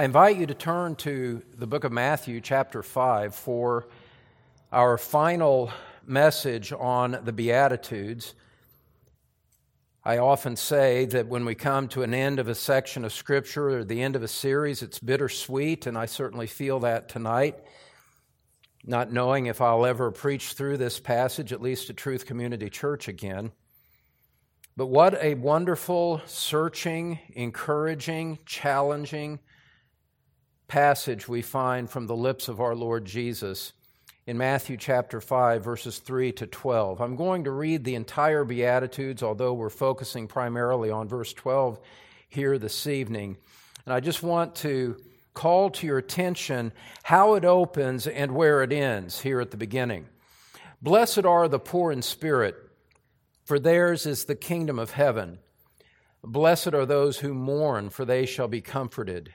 I invite you to turn to the book of Matthew, chapter 5, for our final message on the Beatitudes. I often say that when we come to an end of a section of Scripture or the end of a series, it's bittersweet, and I certainly feel that tonight. Not knowing if I'll ever preach through this passage, at least at Truth Community Church again. But what a wonderful, searching, encouraging, challenging passage we find from the lips of our Lord Jesus in Matthew chapter 5, verses 3 to 12. I'm going to read the entire Beatitudes, although we're focusing primarily on verse 12 here this evening. And I just want to call to your attention how it opens and where it ends here at the beginning. Blessed are the poor in spirit, for theirs is the kingdom of heaven. Blessed are those who mourn, for they shall be comforted.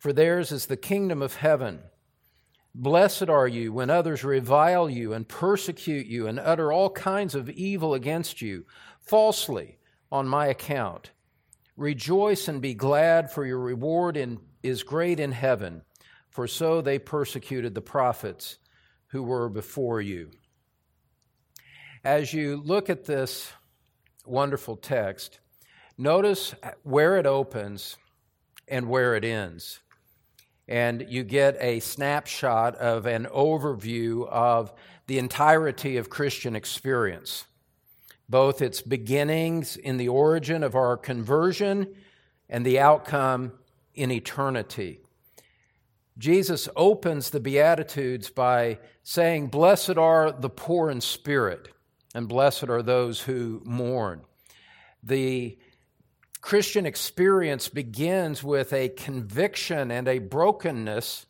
for theirs is the kingdom of heaven. Blessed are you when others revile you and persecute you and utter all kinds of evil against you, falsely, on my account. Rejoice and be glad, for your reward in, is great in heaven, for so they persecuted the prophets who were before you. As you look at this wonderful text, notice where it opens and where it ends and you get a snapshot of an overview of the entirety of Christian experience, both its beginnings in the origin of our conversion and the outcome in eternity. Jesus opens the Beatitudes by saying, Blessed are the poor in spirit, and blessed are those who mourn. The Christian experience begins with a conviction and a brokenness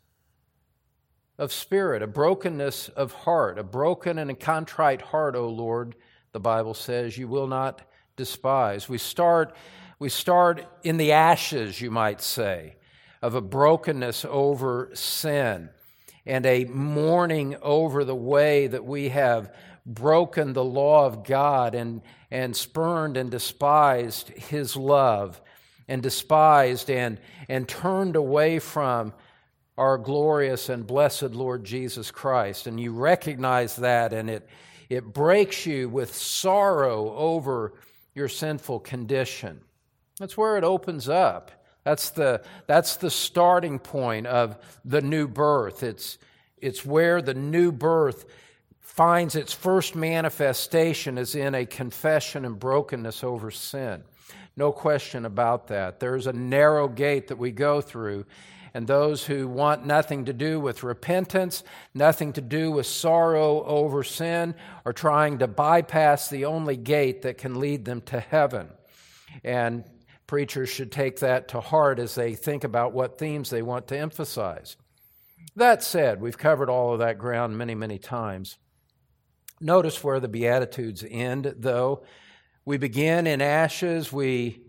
of spirit, a brokenness of heart, a broken and a contrite heart, O Lord, the Bible says, you will not despise. We start, we start in the ashes, you might say, of a brokenness over sin and a mourning over the way that we have broken the law of God and, and spurned and despised his love and despised and, and turned away from our glorious and blessed Lord Jesus Christ. And you recognize that, and it, it breaks you with sorrow over your sinful condition. That's where it opens up. That's the, that's the starting point of the new birth. It's, it's where the new birth finds its first manifestation is in a confession and brokenness over sin. No question about that. There's a narrow gate that we go through, and those who want nothing to do with repentance, nothing to do with sorrow over sin, are trying to bypass the only gate that can lead them to heaven. And preachers should take that to heart as they think about what themes they want to emphasize. That said, we've covered all of that ground many, many times. Notice where the Beatitudes end, though. We begin in ashes, we,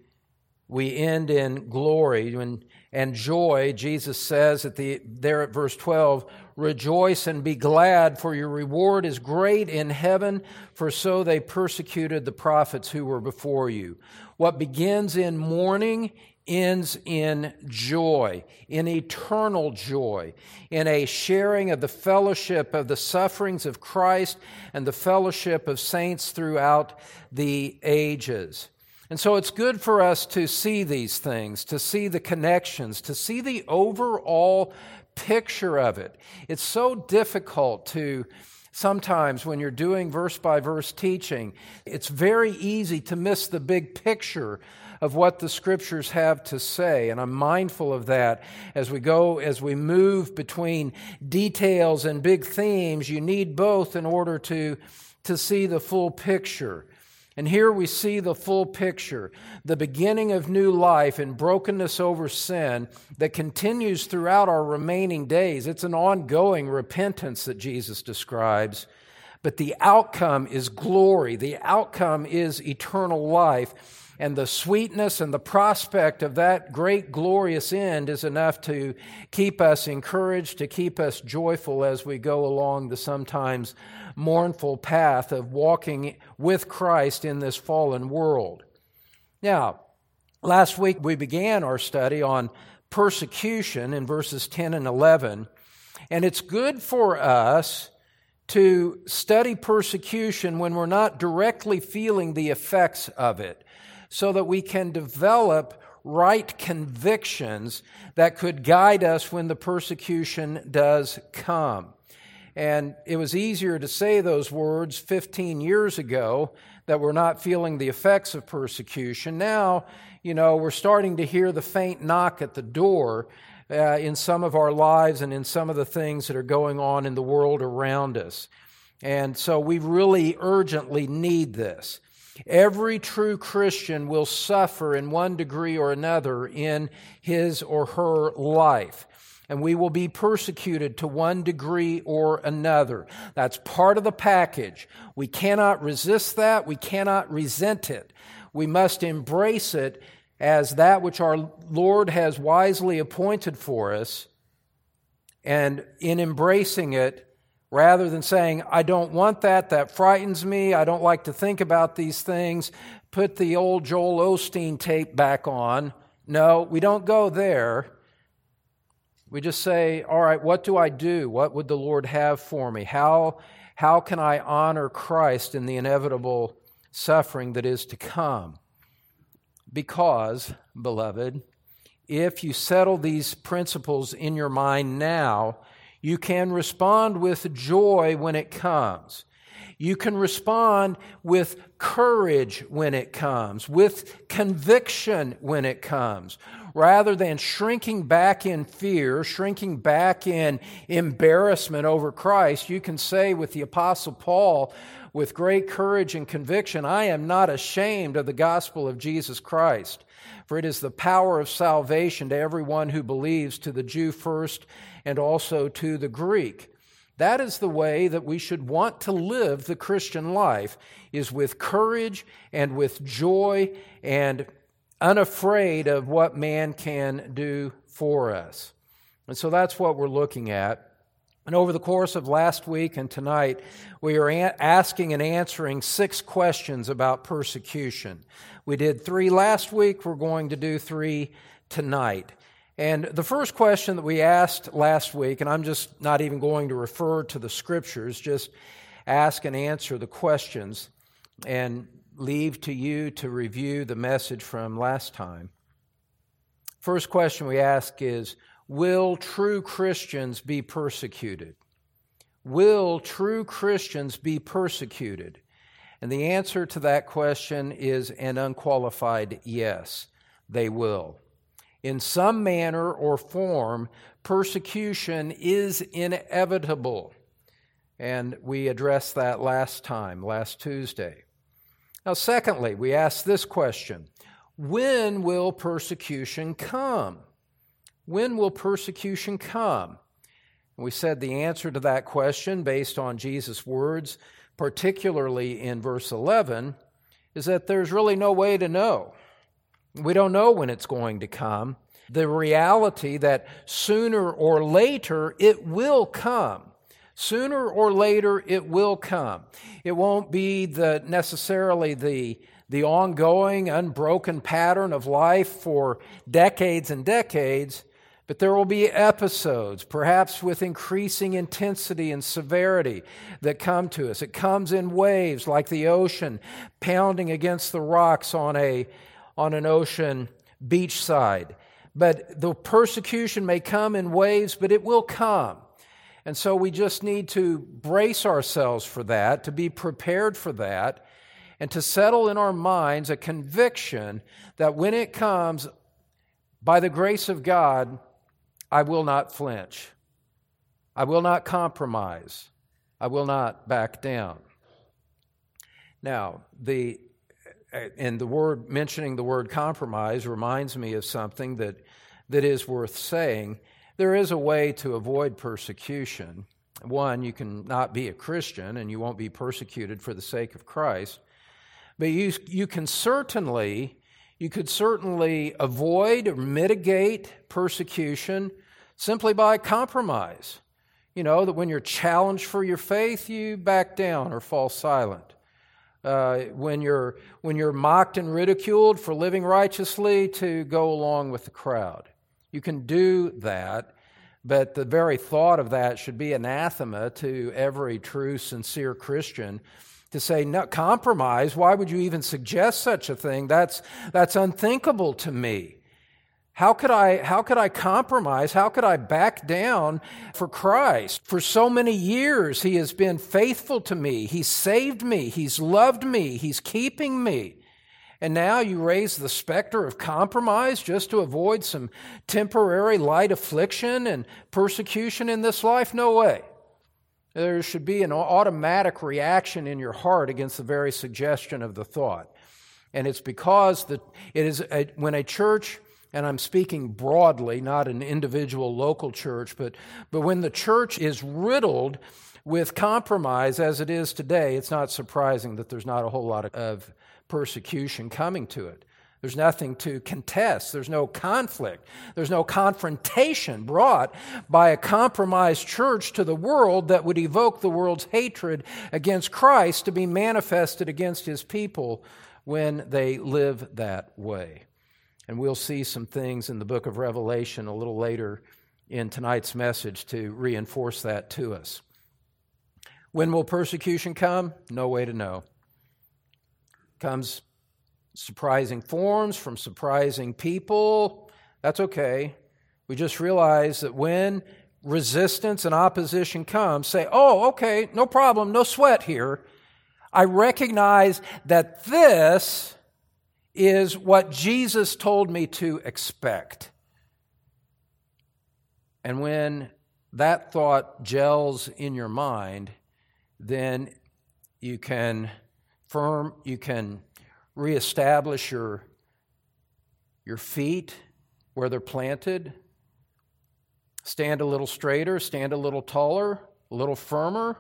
we end in glory and, and joy. Jesus says at the, there at verse 12, Rejoice and be glad, for your reward is great in heaven, for so they persecuted the prophets who were before you. What begins in mourning ends in joy, in eternal joy, in a sharing of the fellowship of the sufferings of Christ and the fellowship of saints throughout the ages. And so it's good for us to see these things, to see the connections, to see the overall picture of it. It's so difficult to sometimes when you're doing verse by verse teaching, it's very easy to miss the big picture of what the scriptures have to say. And I'm mindful of that as we go, as we move between details and big themes. You need both in order to, to see the full picture. And here we see the full picture the beginning of new life and brokenness over sin that continues throughout our remaining days. It's an ongoing repentance that Jesus describes, but the outcome is glory, the outcome is eternal life. And the sweetness and the prospect of that great glorious end is enough to keep us encouraged, to keep us joyful as we go along the sometimes mournful path of walking with Christ in this fallen world. Now, last week we began our study on persecution in verses 10 and 11, and it's good for us to study persecution when we're not directly feeling the effects of it so that we can develop right convictions that could guide us when the persecution does come. And it was easier to say those words 15 years ago that we're not feeling the effects of persecution. Now, you know, we're starting to hear the faint knock at the door uh, in some of our lives and in some of the things that are going on in the world around us. And so we really urgently need this. Every true Christian will suffer in one degree or another in his or her life. And we will be persecuted to one degree or another. That's part of the package. We cannot resist that. We cannot resent it. We must embrace it as that which our Lord has wisely appointed for us. And in embracing it, rather than saying, I don't want that, that frightens me, I don't like to think about these things, put the old Joel Osteen tape back on. No, we don't go there. We just say, all right, what do I do? What would the Lord have for me? How, how can I honor Christ in the inevitable suffering that is to come? Because, beloved, if you settle these principles in your mind now, you can respond with joy when it comes. You can respond with courage when it comes, with conviction when it comes. Rather than shrinking back in fear, shrinking back in embarrassment over Christ, you can say with the Apostle Paul, with great courage and conviction, I am not ashamed of the gospel of Jesus Christ. For it is the power of salvation to everyone who believes, to the Jew first and also to the Greek. That is the way that we should want to live the Christian life is with courage and with joy and unafraid of what man can do for us. And so that's what we're looking at. And over the course of last week and tonight, we are asking and answering six questions about persecution. We did three last week, we're going to do three tonight. And the first question that we asked last week, and I'm just not even going to refer to the scriptures, just ask and answer the questions and leave to you to review the message from last time. First question we ask is Will true Christians be persecuted? Will true Christians be persecuted? And the answer to that question is an unqualified yes, they will. In some manner or form, persecution is inevitable. And we addressed that last time, last Tuesday. Now, secondly, we ask this question When will persecution come? When will persecution come? And We said the answer to that question, based on Jesus' words, particularly in verse 11, is that there's really no way to know. We don't know when it's going to come. The reality that sooner or later it will come. Sooner or later it will come. It won't be the necessarily the the ongoing unbroken pattern of life for decades and decades, but there will be episodes, perhaps with increasing intensity and severity, that come to us. It comes in waves like the ocean pounding against the rocks on, a, on an ocean beachside. But the persecution may come in waves, but it will come. And so we just need to brace ourselves for that, to be prepared for that, and to settle in our minds a conviction that when it comes, by the grace of God, I will not flinch. I will not compromise. I will not back down. Now, the and the word mentioning the word compromise reminds me of something that, that is worth saying. There is a way to avoid persecution. One, you can not be a Christian and you won't be persecuted for the sake of Christ. But you, you can certainly, you could certainly avoid or mitigate persecution simply by compromise. You know, that when you're challenged for your faith, you back down or fall silent. Uh, when, you're, when you're mocked and ridiculed for living righteously, to go along with the crowd. You can do that, but the very thought of that should be anathema to every true, sincere Christian to say, no, compromise, why would you even suggest such a thing? That's, that's unthinkable to me. How could, I, how could I compromise? How could I back down for Christ? For so many years, He has been faithful to me. He saved me. He's loved me. He's keeping me. And now you raise the specter of compromise just to avoid some temporary light affliction and persecution in this life? No way. There should be an automatic reaction in your heart against the very suggestion of the thought. And it's because that it is a, when a church and I'm speaking broadly, not an individual local church, but, but when the church is riddled with compromise as it is today, it's not surprising that there's not a whole lot of persecution coming to it. There's nothing to contest. There's no conflict. There's no confrontation brought by a compromised church to the world that would evoke the world's hatred against Christ to be manifested against his people when they live that way. And we'll see some things in the book of Revelation a little later in tonight's message to reinforce that to us. When will persecution come? No way to know. Comes surprising forms from surprising people. That's okay. We just realize that when resistance and opposition comes, say, oh, okay, no problem, no sweat here. I recognize that this is what Jesus told me to expect. And when that thought gels in your mind, then you can firm, you can reestablish your, your feet where they're planted, stand a little straighter, stand a little taller, a little firmer.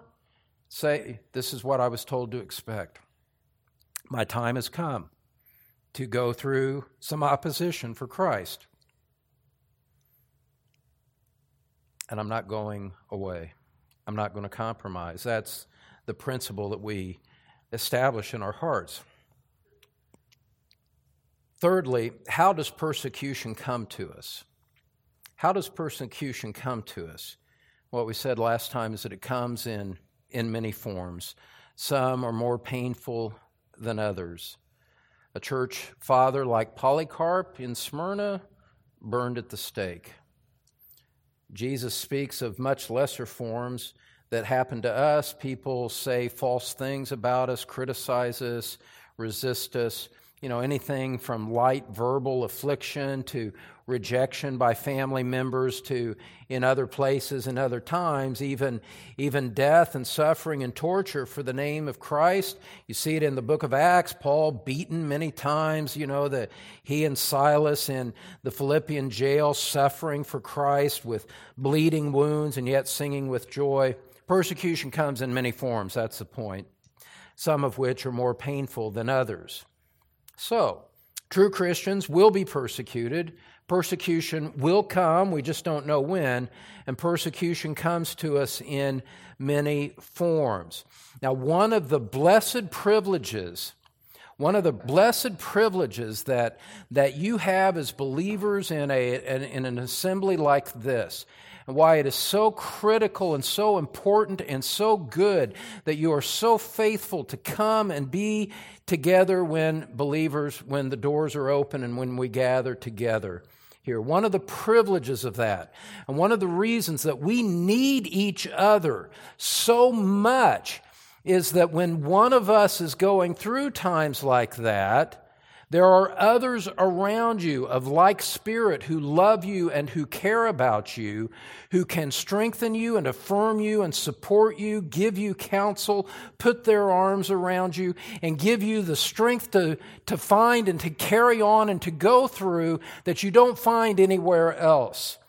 Say, This is what I was told to expect. My time has come to go through some opposition for Christ. And I'm not going away. I'm not going to compromise. That's the principle that we establish in our hearts. Thirdly, how does persecution come to us? How does persecution come to us? What we said last time is that it comes in, in many forms. Some are more painful than others. A church father like Polycarp in Smyrna burned at the stake. Jesus speaks of much lesser forms that happen to us. People say false things about us, criticize us, resist us you know, anything from light verbal affliction to rejection by family members to in other places and other times, even, even death and suffering and torture for the name of Christ. You see it in the book of Acts, Paul beaten many times, you know, that he and Silas in the Philippian jail suffering for Christ with bleeding wounds and yet singing with joy. Persecution comes in many forms, that's the point, some of which are more painful than others. So, true Christians will be persecuted. Persecution will come, we just don't know when, and persecution comes to us in many forms. Now, one of the blessed privileges one of the blessed privileges that, that you have as believers in, a, in, in, an assembly like this and why it is so critical and so important and so good that you are so faithful to come and be together when believers, when the doors are open and when we gather together here. One of the privileges of that, and one of the reasons that we need each other so much, is that when one of us is going through times like that, There are others around you of like spirit who love you and who care about you, who can strengthen you and affirm you and support you, give you counsel, put their arms around you, and give you the strength to, to find and to carry on and to go through that you don't find anywhere else.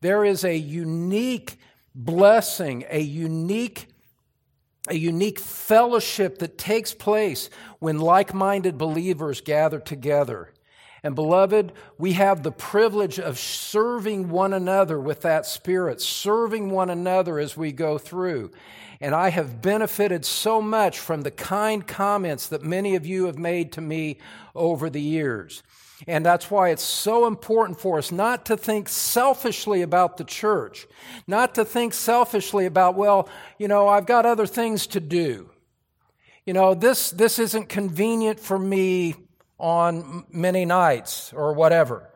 There is a unique blessing, a unique a unique fellowship that takes place when like minded believers gather together. And beloved, we have the privilege of serving one another with that spirit, serving one another as we go through. And I have benefited so much from the kind comments that many of you have made to me over the years. And that's why it's so important for us not to think selfishly about the church, not to think selfishly about, well, you know, I've got other things to do. You know, this, this isn't convenient for me on many nights or whatever.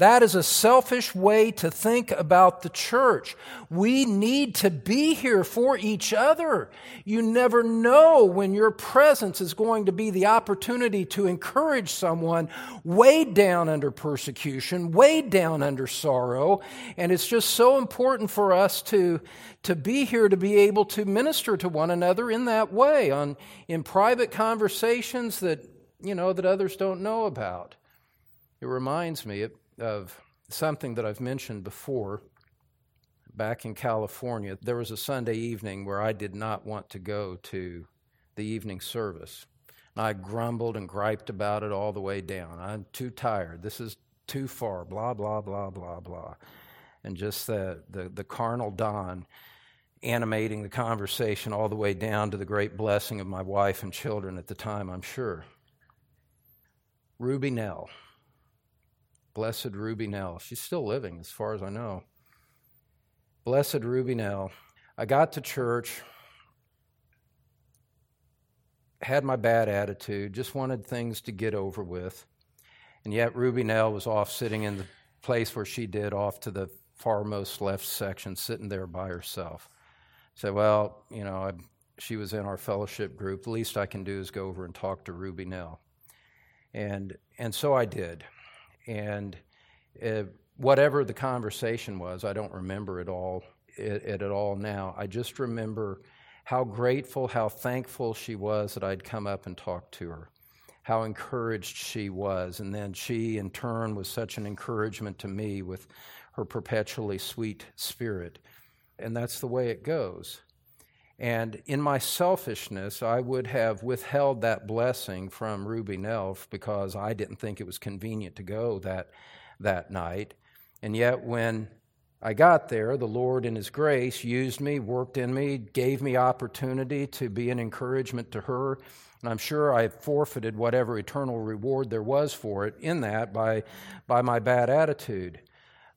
That is a selfish way to think about the church. We need to be here for each other. You never know when your presence is going to be the opportunity to encourage someone weighed down under persecution, weighed down under sorrow. And it's just so important for us to, to be here to be able to minister to one another in that way, on, in private conversations that, you know, that others don't know about. It reminds me, it, of something that I've mentioned before. Back in California, there was a Sunday evening where I did not want to go to the evening service. And I grumbled and griped about it all the way down. I'm too tired. This is too far, blah, blah, blah, blah, blah. And just the, the, the carnal Don animating the conversation all the way down to the great blessing of my wife and children at the time, I'm sure. Ruby Nell. Blessed Ruby Nell. She's still living, as far as I know. Blessed Ruby Nell. I got to church, had my bad attitude, just wanted things to get over with. And yet, Ruby Nell was off sitting in the place where she did, off to the farmost left section, sitting there by herself. Said, Well, you know, I, she was in our fellowship group. The least I can do is go over and talk to Ruby Nell. And, and so I did. And uh, whatever the conversation was, I don't remember it all it, it at all now. I just remember how grateful, how thankful she was that I'd come up and talked to her, how encouraged she was. And then she, in turn, was such an encouragement to me with her perpetually sweet spirit. And that's the way it goes. And in my selfishness, I would have withheld that blessing from Ruby Nell because I didn't think it was convenient to go that, that night. And yet, when I got there, the Lord, in His grace, used me, worked in me, gave me opportunity to be an encouragement to her. And I'm sure I forfeited whatever eternal reward there was for it in that by, by my bad attitude.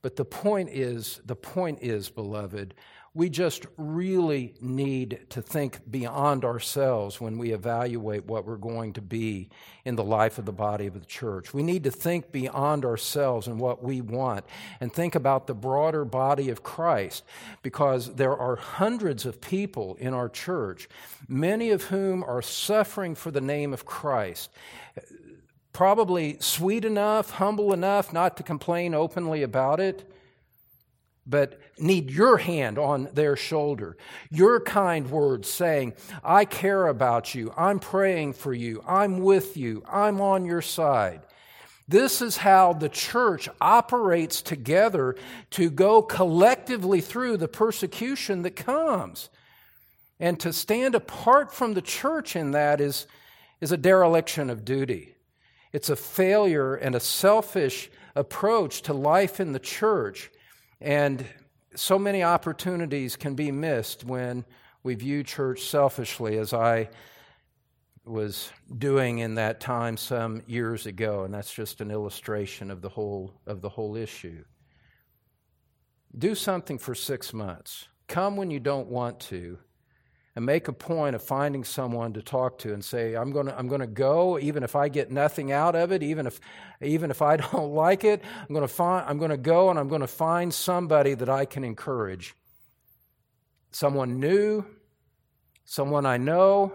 But the point is, the point is, beloved, we just really need to think beyond ourselves when we evaluate what we're going to be in the life of the body of the church. We need to think beyond ourselves and what we want and think about the broader body of Christ because there are hundreds of people in our church, many of whom are suffering for the name of Christ probably sweet enough, humble enough not to complain openly about it, but need your hand on their shoulder, your kind words saying, I care about you, I'm praying for you, I'm with you, I'm on your side. This is how the church operates together to go collectively through the persecution that comes. And to stand apart from the church in that is, is a dereliction of duty. It's a failure and a selfish approach to life in the church and so many opportunities can be missed when we view church selfishly, as I was doing in that time some years ago, and that's just an illustration of the whole of the whole issue. Do something for six months. Come when you don't want to, and make a point of finding someone to talk to and say, I'm going to, I'm going to go, even if I get nothing out of it, even if, even if I don't like it, I'm going to find, I'm going to go and I'm going to find somebody that I can encourage. Someone new, someone I know,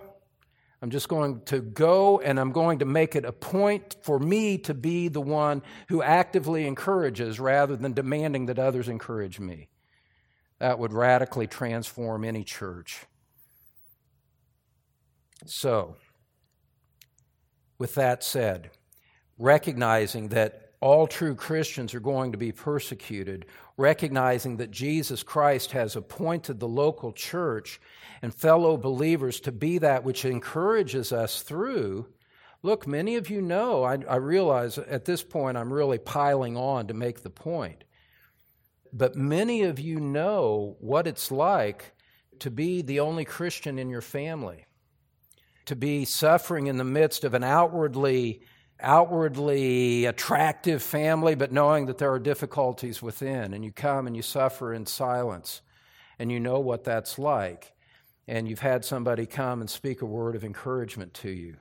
I'm just going to go and I'm going to make it a point for me to be the one who actively encourages rather than demanding that others encourage me. That would radically transform any church. So, with that said, recognizing that all true Christians are going to be persecuted, recognizing that Jesus Christ has appointed the local church and fellow believers to be that which encourages us through. Look, many of you know, I, I, realize at this point I'm really piling on to make the point, but many of you know what it's like to be the only Christian in your family, to be suffering in the midst of an outwardly outwardly attractive family, but knowing that there are difficulties within, and you come and you suffer in silence, and you know what that's like and you've had somebody come and speak a word of encouragement to you.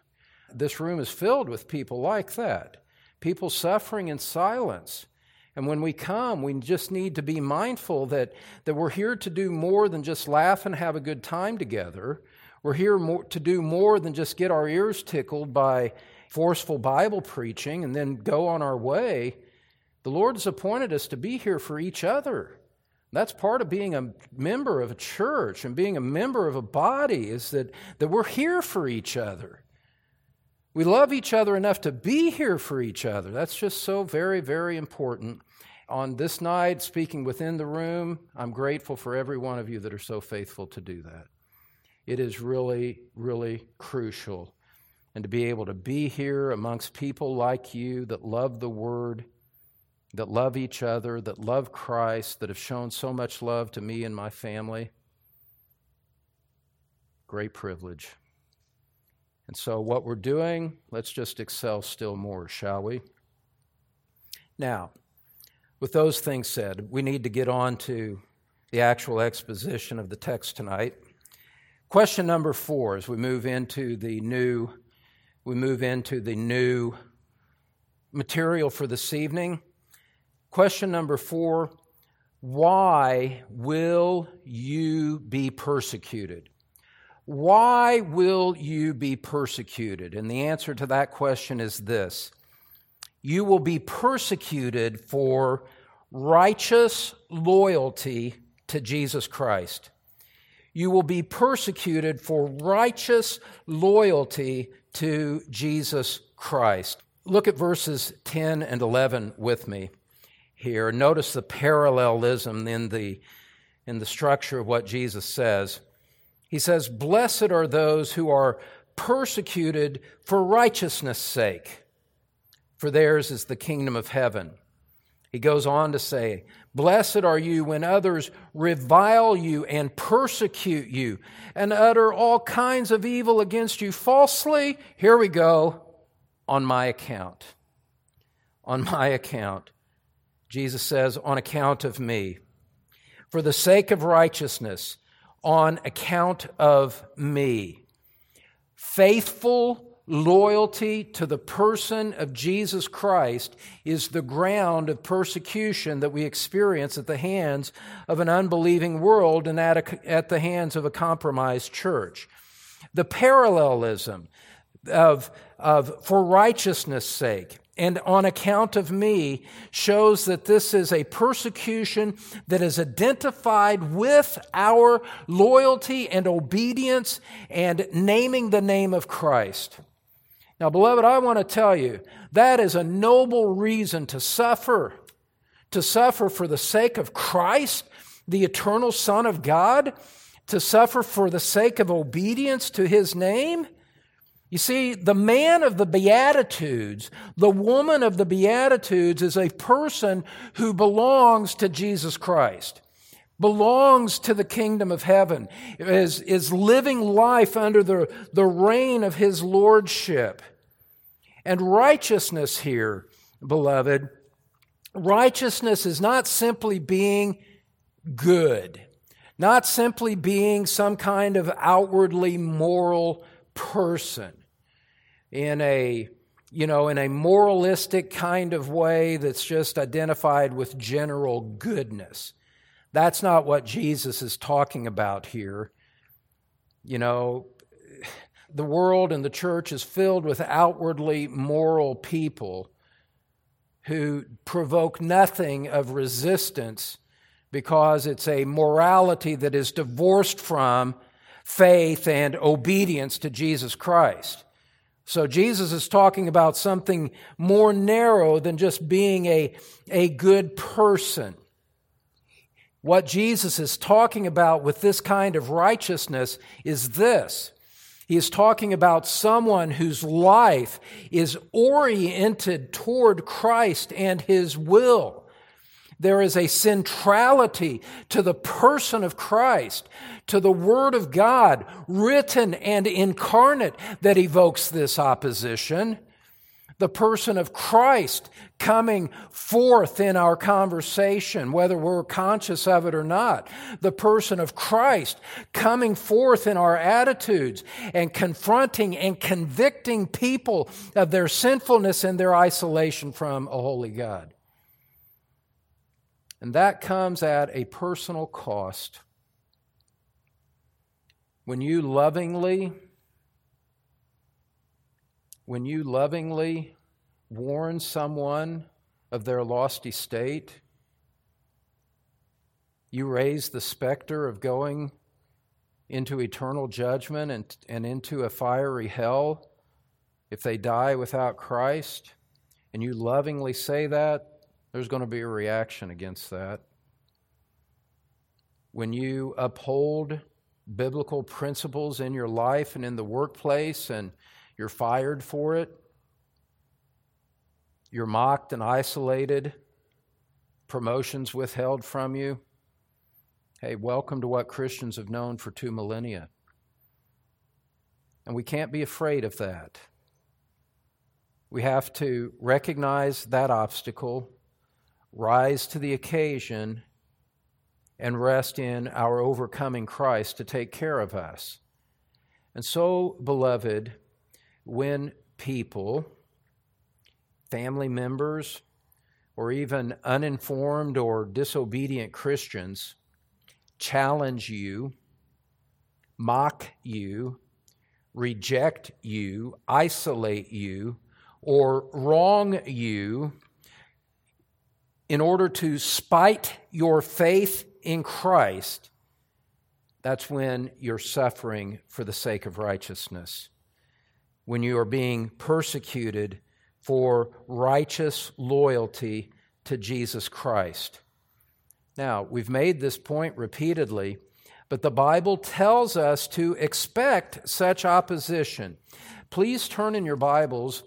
This room is filled with people like that, people suffering in silence. And when we come, we just need to be mindful that, that we're here to do more than just laugh and have a good time together. We're here more, to do more than just get our ears tickled by forceful Bible preaching and then go on our way. The Lord has appointed us to be here for each other. That's part of being a member of a church and being a member of a body is that, that we're here for each other. We love each other enough to be here for each other. That's just so very, very important. On this night, speaking within the room, I'm grateful for every one of you that are so faithful to do that. It is really, really crucial. And to be able to be here amongst people like you that love the Word that love each other, that love Christ, that have shown so much love to me and my family. Great privilege. And so, what we're doing, let's just excel still more, shall we? Now, with those things said, we need to get on to the actual exposition of the text tonight. Question number four as we move into the new we move into the new material for this evening Question number four Why will you be persecuted? Why will you be persecuted? And the answer to that question is this You will be persecuted for righteous loyalty to Jesus Christ. You will be persecuted for righteous loyalty to Jesus Christ. Look at verses 10 and 11 with me here. Notice the parallelism in the, in the structure of what Jesus says. He says, Blessed are those who are persecuted for righteousness' sake, for theirs is the kingdom of heaven. He goes on to say, Blessed are you when others revile you and persecute you and utter all kinds of evil against you falsely. Here we go, on my account. On my account. Jesus says, on account of me. For the sake of righteousness, on account of me. Faithful loyalty to the person of Jesus Christ is the ground of persecution that we experience at the hands of an unbelieving world and at, a, at the hands of a compromised church. The parallelism of, of for righteousness' sake and on account of me shows that this is a persecution that is identified with our loyalty and obedience and naming the name of Christ. Now, beloved, I want to tell you that is a noble reason to suffer, to suffer for the sake of Christ, the eternal Son of God, to suffer for the sake of obedience to his name. You see, the man of the Beatitudes, the woman of the Beatitudes is a person who belongs to Jesus Christ, belongs to the kingdom of heaven, is, is living life under the, the reign of his lordship. And righteousness here, beloved, righteousness is not simply being good, not simply being some kind of outwardly moral person in a you know, in a moralistic kind of way that's just identified with general goodness. That's not what Jesus is talking about here. You know, the world and the church is filled with outwardly moral people who provoke nothing of resistance because it's a morality that is divorced from faith and obedience to Jesus Christ. So Jesus is talking about something more narrow than just being a, a good person. What Jesus is talking about with this kind of righteousness is this. He is talking about someone whose life is oriented toward Christ and His will. There is a centrality to the person of Christ, to the Word of God, written and incarnate, that evokes this opposition. The person of Christ coming forth in our conversation, whether we're conscious of it or not. The person of Christ coming forth in our attitudes and confronting and convicting people of their sinfulness and their isolation from a holy God. And that comes at a personal cost. When you lovingly, when you lovingly warn someone of their lost estate, you raise the specter of going into eternal judgment and, and into a fiery hell if they die without Christ, and you lovingly say that, there's going to be a reaction against that. When you uphold biblical principles in your life and in the workplace and you're fired for it, you're mocked and isolated, promotions withheld from you. Hey, welcome to what Christians have known for two millennia. And we can't be afraid of that. We have to recognize that obstacle rise to the occasion and rest in our overcoming Christ to take care of us. And so, beloved, when people, family members, or even uninformed or disobedient Christians challenge you, mock you, reject you, isolate you, or wrong you, in order to spite your faith in Christ, that's when you're suffering for the sake of righteousness. When you are being persecuted for righteous loyalty to Jesus Christ. Now, we've made this point repeatedly, but the Bible tells us to expect such opposition. Please turn in your Bibles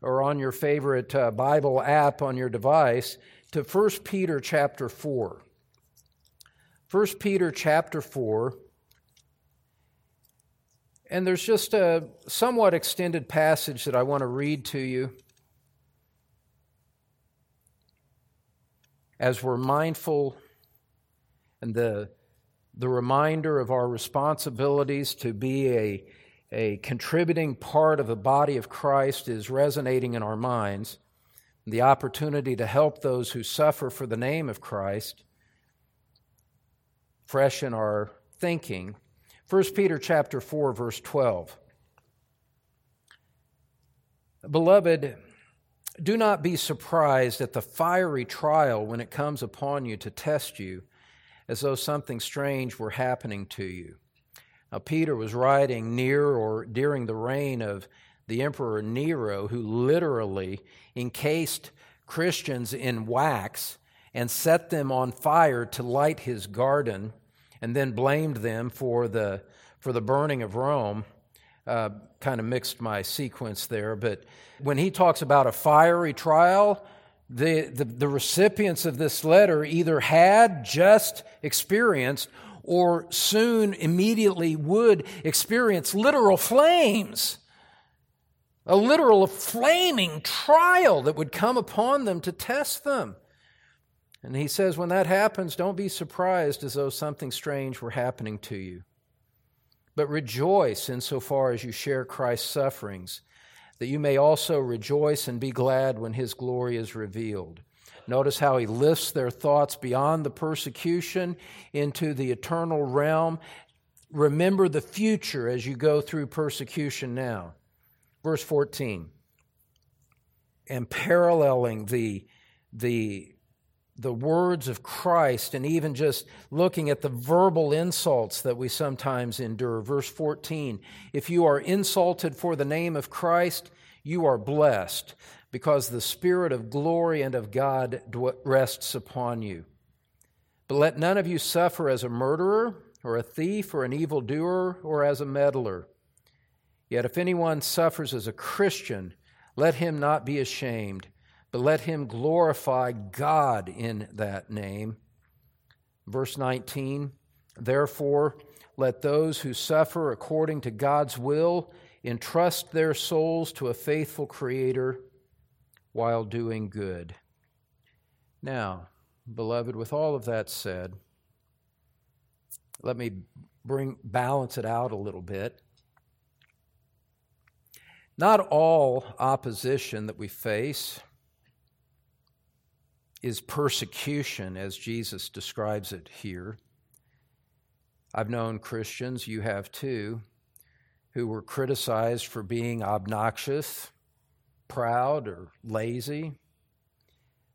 or on your favorite uh, Bible app on your device to 1 Peter chapter 4. 1 Peter chapter 4. And there's just a somewhat extended passage that I want to read to you as we're mindful and the, the reminder of our responsibilities to be a, a contributing part of the body of Christ is resonating in our minds. The opportunity to help those who suffer for the name of Christ fresh in our thinking 1 peter chapter 4 verse 12 beloved do not be surprised at the fiery trial when it comes upon you to test you as though something strange were happening to you. Now peter was writing near or during the reign of the Emperor Nero, who literally encased Christians in wax and set them on fire to light his garden, and then blamed them for the, for the burning of Rome. Uh, kind of mixed my sequence there, but when he talks about a fiery trial, the, the, the recipients of this letter either had just experienced or soon immediately would experience literal flames a literal flaming trial that would come upon them to test them. And he says, when that happens, don't be surprised as though something strange were happening to you. But rejoice insofar as you share Christ's sufferings, that you may also rejoice and be glad when his glory is revealed. Notice how he lifts their thoughts beyond the persecution into the eternal realm remember the future as you go through persecution now. Verse 14. And paralleling the, the, the words of Christ and even just looking at the verbal insults that we sometimes endure. Verse 14. If you are insulted for the name of Christ, you are blessed because the Spirit of glory and of God rests upon you. But let none of you suffer as a murderer, or a thief, or an evildoer, or as a meddler. Yet if anyone suffers as a Christian, let him not be ashamed, but let him glorify God in that name. Verse 19 Therefore, let those who suffer according to God's will entrust their souls to a faithful Creator while doing good. Now, beloved, with all of that said, let me bring balance it out a little bit. Not all opposition that we face is persecution as Jesus describes it here. I've known Christians, you have too, who were criticized for being obnoxious, proud, or lazy.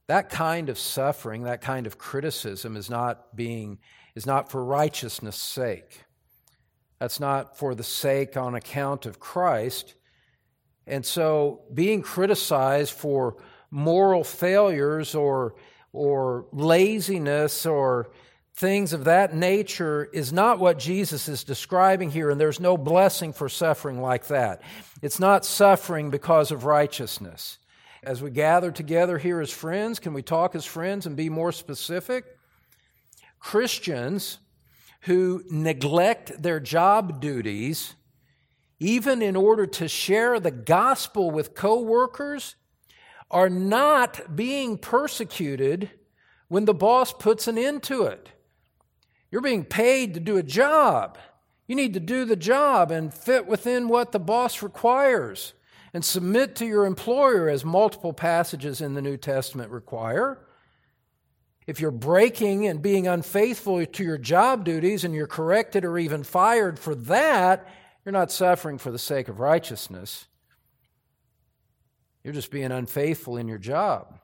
That kind of suffering, that kind of criticism is not being is not for righteousness' sake. That's not for the sake on account of Christ. And so being criticized for moral failures or or laziness or things of that nature is not what Jesus is describing here, and there's no blessing for suffering like that. It's not suffering because of righteousness. As we gather together here as friends, can we talk as friends and be more specific? Christians who neglect their job duties, even in order to share the gospel with coworkers, are not being persecuted when the boss puts an end to it. You're being paid to do a job. You need to do the job and fit within what the boss requires and submit to your employer, as multiple passages in the New Testament require. If you're breaking and being unfaithful to your job duties and you're corrected or even fired for that, you're not suffering for the sake of righteousness. You're just being unfaithful in your job.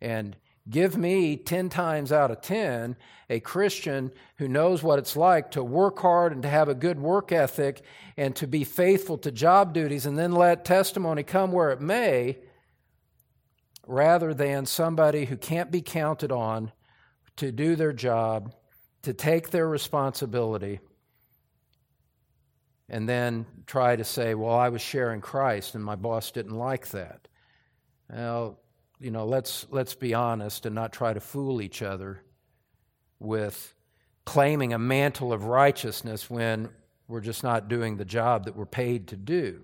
And Give me 10 times out of 10 a Christian who knows what it's like to work hard and to have a good work ethic and to be faithful to job duties and then let testimony come where it may, rather than somebody who can't be counted on to do their job, to take their responsibility, and then try to say, Well, I was sharing Christ and my boss didn't like that. Well, you know, let's, let's be honest and not try to fool each other with claiming a mantle of righteousness when we're just not doing the job that we're paid to do.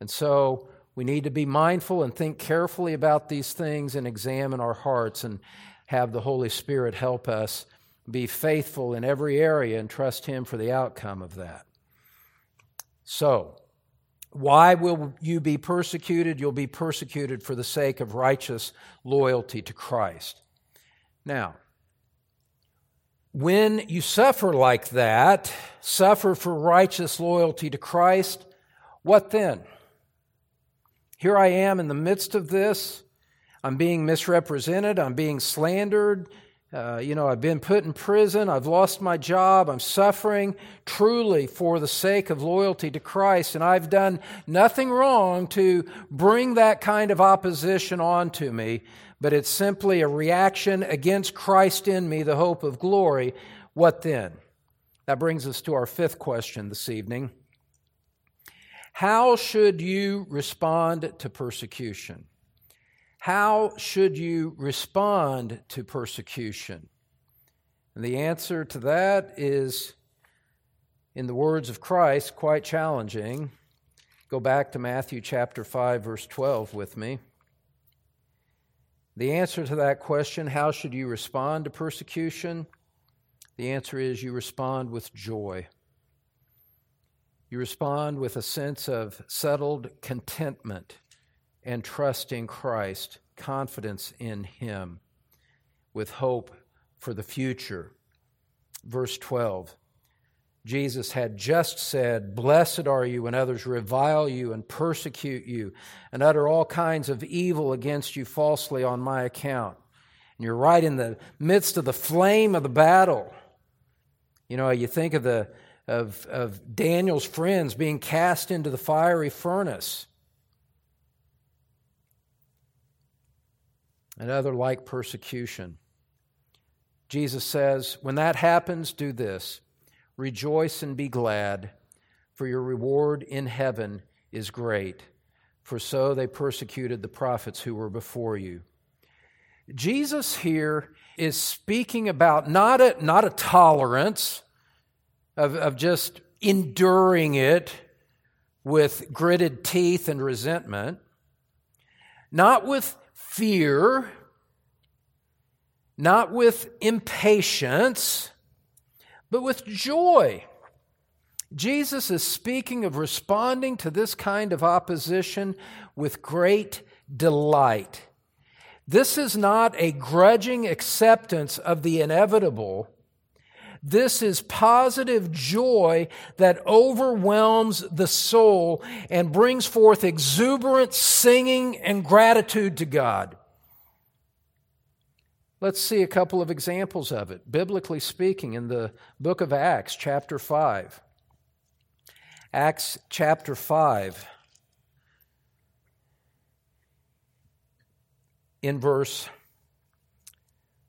And so we need to be mindful and think carefully about these things and examine our hearts and have the Holy Spirit help us be faithful in every area and trust Him for the outcome of that. So, why will you be persecuted? You'll be persecuted for the sake of righteous loyalty to Christ. Now, when you suffer like that, suffer for righteous loyalty to Christ, what then? Here I am in the midst of this. I'm being misrepresented. I'm being slandered. Uh, you know, I've been put in prison. I've lost my job. I'm suffering truly for the sake of loyalty to Christ. And I've done nothing wrong to bring that kind of opposition onto me, but it's simply a reaction against Christ in me, the hope of glory. What then? That brings us to our fifth question this evening. How should you respond to persecution? How should you respond to persecution? And the answer to that is, in the words of Christ, quite challenging. Go back to Matthew chapter 5, verse 12 with me. The answer to that question, how should you respond to persecution? The answer is you respond with joy. You respond with a sense of settled contentment and trust in Christ, confidence in Him, with hope for the future. Verse 12 Jesus had just said, Blessed are you when others revile you and persecute you and utter all kinds of evil against you falsely on my account. And you're right in the midst of the flame of the battle. You know, you think of, the, of, of Daniel's friends being cast into the fiery furnace and other like persecution. Jesus says, When that happens, do this rejoice and be glad, for your reward in heaven is great. For so they persecuted the prophets who were before you. Jesus here is speaking about not a, not a tolerance of, of just enduring it with gritted teeth and resentment, not with fear not with impatience, but with joy. Jesus is speaking of responding to this kind of opposition with great delight. This is not a grudging acceptance of the inevitable. This is positive joy that overwhelms the soul and brings forth exuberant singing and gratitude to God. Let's see a couple of examples of it, biblically speaking, in the book of Acts, chapter 5. Acts chapter 5, in verse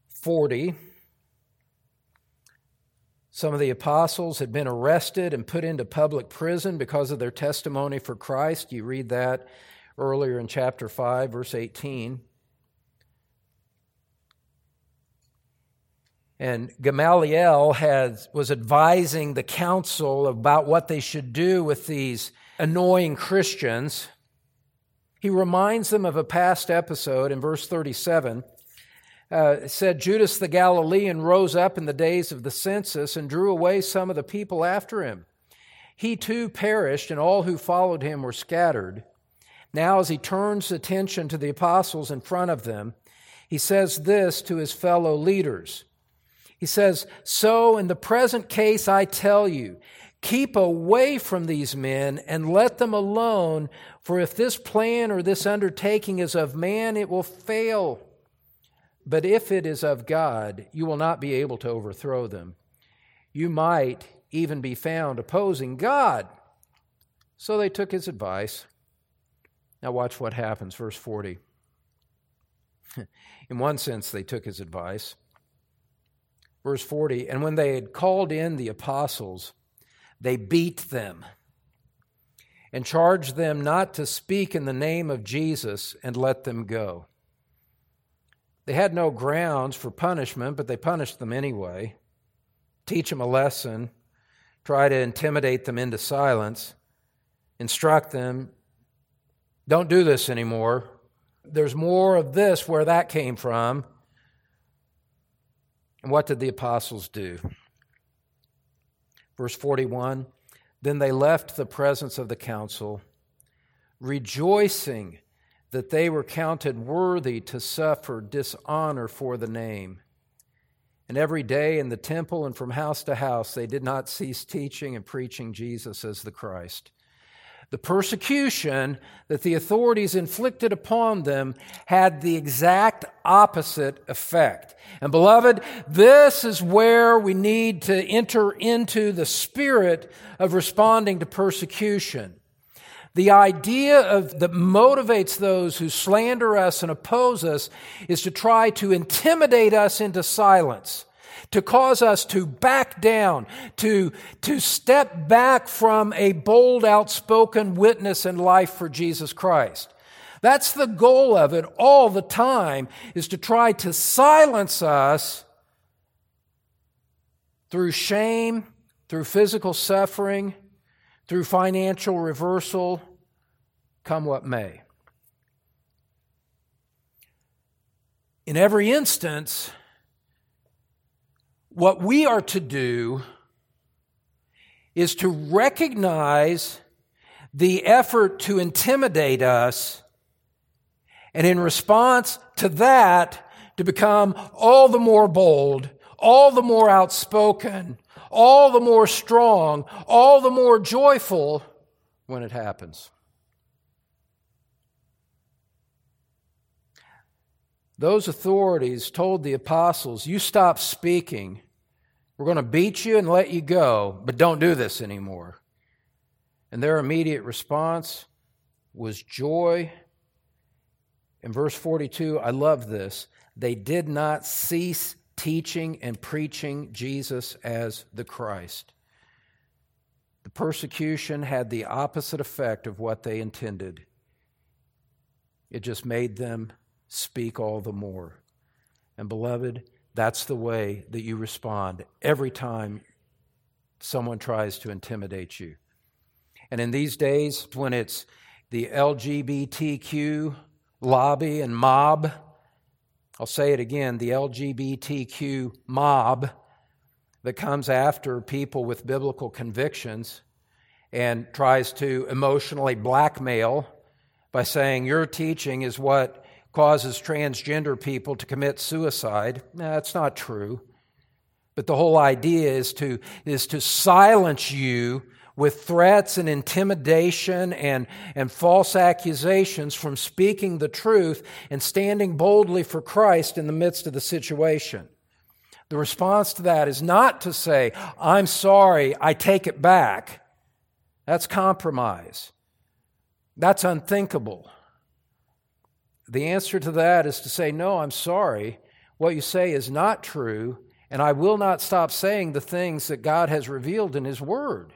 40. Some of the apostles had been arrested and put into public prison because of their testimony for Christ. You read that earlier in chapter 5, verse 18. And Gamaliel has, was advising the council about what they should do with these annoying Christians. He reminds them of a past episode in verse 37. Uh, said, Judas the Galilean rose up in the days of the census and drew away some of the people after him. He too perished, and all who followed him were scattered. Now, as he turns attention to the apostles in front of them, he says this to his fellow leaders he says, So in the present case, I tell you, keep away from these men and let them alone, for if this plan or this undertaking is of man, it will fail. But if it is of God, you will not be able to overthrow them. You might even be found opposing God. So they took his advice. Now, watch what happens, verse 40. In one sense, they took his advice. Verse 40 And when they had called in the apostles, they beat them and charged them not to speak in the name of Jesus and let them go. They had no grounds for punishment, but they punished them anyway. Teach them a lesson, try to intimidate them into silence, instruct them don't do this anymore. There's more of this where that came from. And what did the apostles do? Verse 41 Then they left the presence of the council, rejoicing that they were counted worthy to suffer dishonor for the name. And every day in the temple and from house to house, they did not cease teaching and preaching Jesus as the Christ. The persecution that the authorities inflicted upon them had the exact opposite effect. And beloved, this is where we need to enter into the spirit of responding to persecution. The idea of, that motivates those who slander us and oppose us is to try to intimidate us into silence to cause us to back down, to, to step back from a bold, outspoken witness in life for Jesus Christ. That's the goal of it all the time, is to try to silence us through shame, through physical suffering, through financial reversal, come what may. In every instance, what we are to do is to recognize the effort to intimidate us, and in response to that, to become all the more bold, all the more outspoken, all the more strong, all the more joyful when it happens. Those authorities told the apostles, You stop speaking. We're going to beat you and let you go, but don't do this anymore. And their immediate response was joy. In verse 42, I love this. They did not cease teaching and preaching Jesus as the Christ. The persecution had the opposite effect of what they intended. It just made them speak all the more. And, beloved, that's the way that you respond every time someone tries to intimidate you. And in these days, when it's the LGBTQ lobby and mob, I'll say it again the LGBTQ mob that comes after people with biblical convictions and tries to emotionally blackmail by saying your teaching is what causes transgender people to commit suicide. That's not true. But the whole idea is to, is to silence you with threats and intimidation and, and false accusations from speaking the truth and standing boldly for Christ in the midst of the situation. The response to that is not to say, I'm sorry, I take it back. That's compromise. That's unthinkable. The answer to that is to say, No, I'm sorry. What you say is not true, and I will not stop saying the things that God has revealed in His Word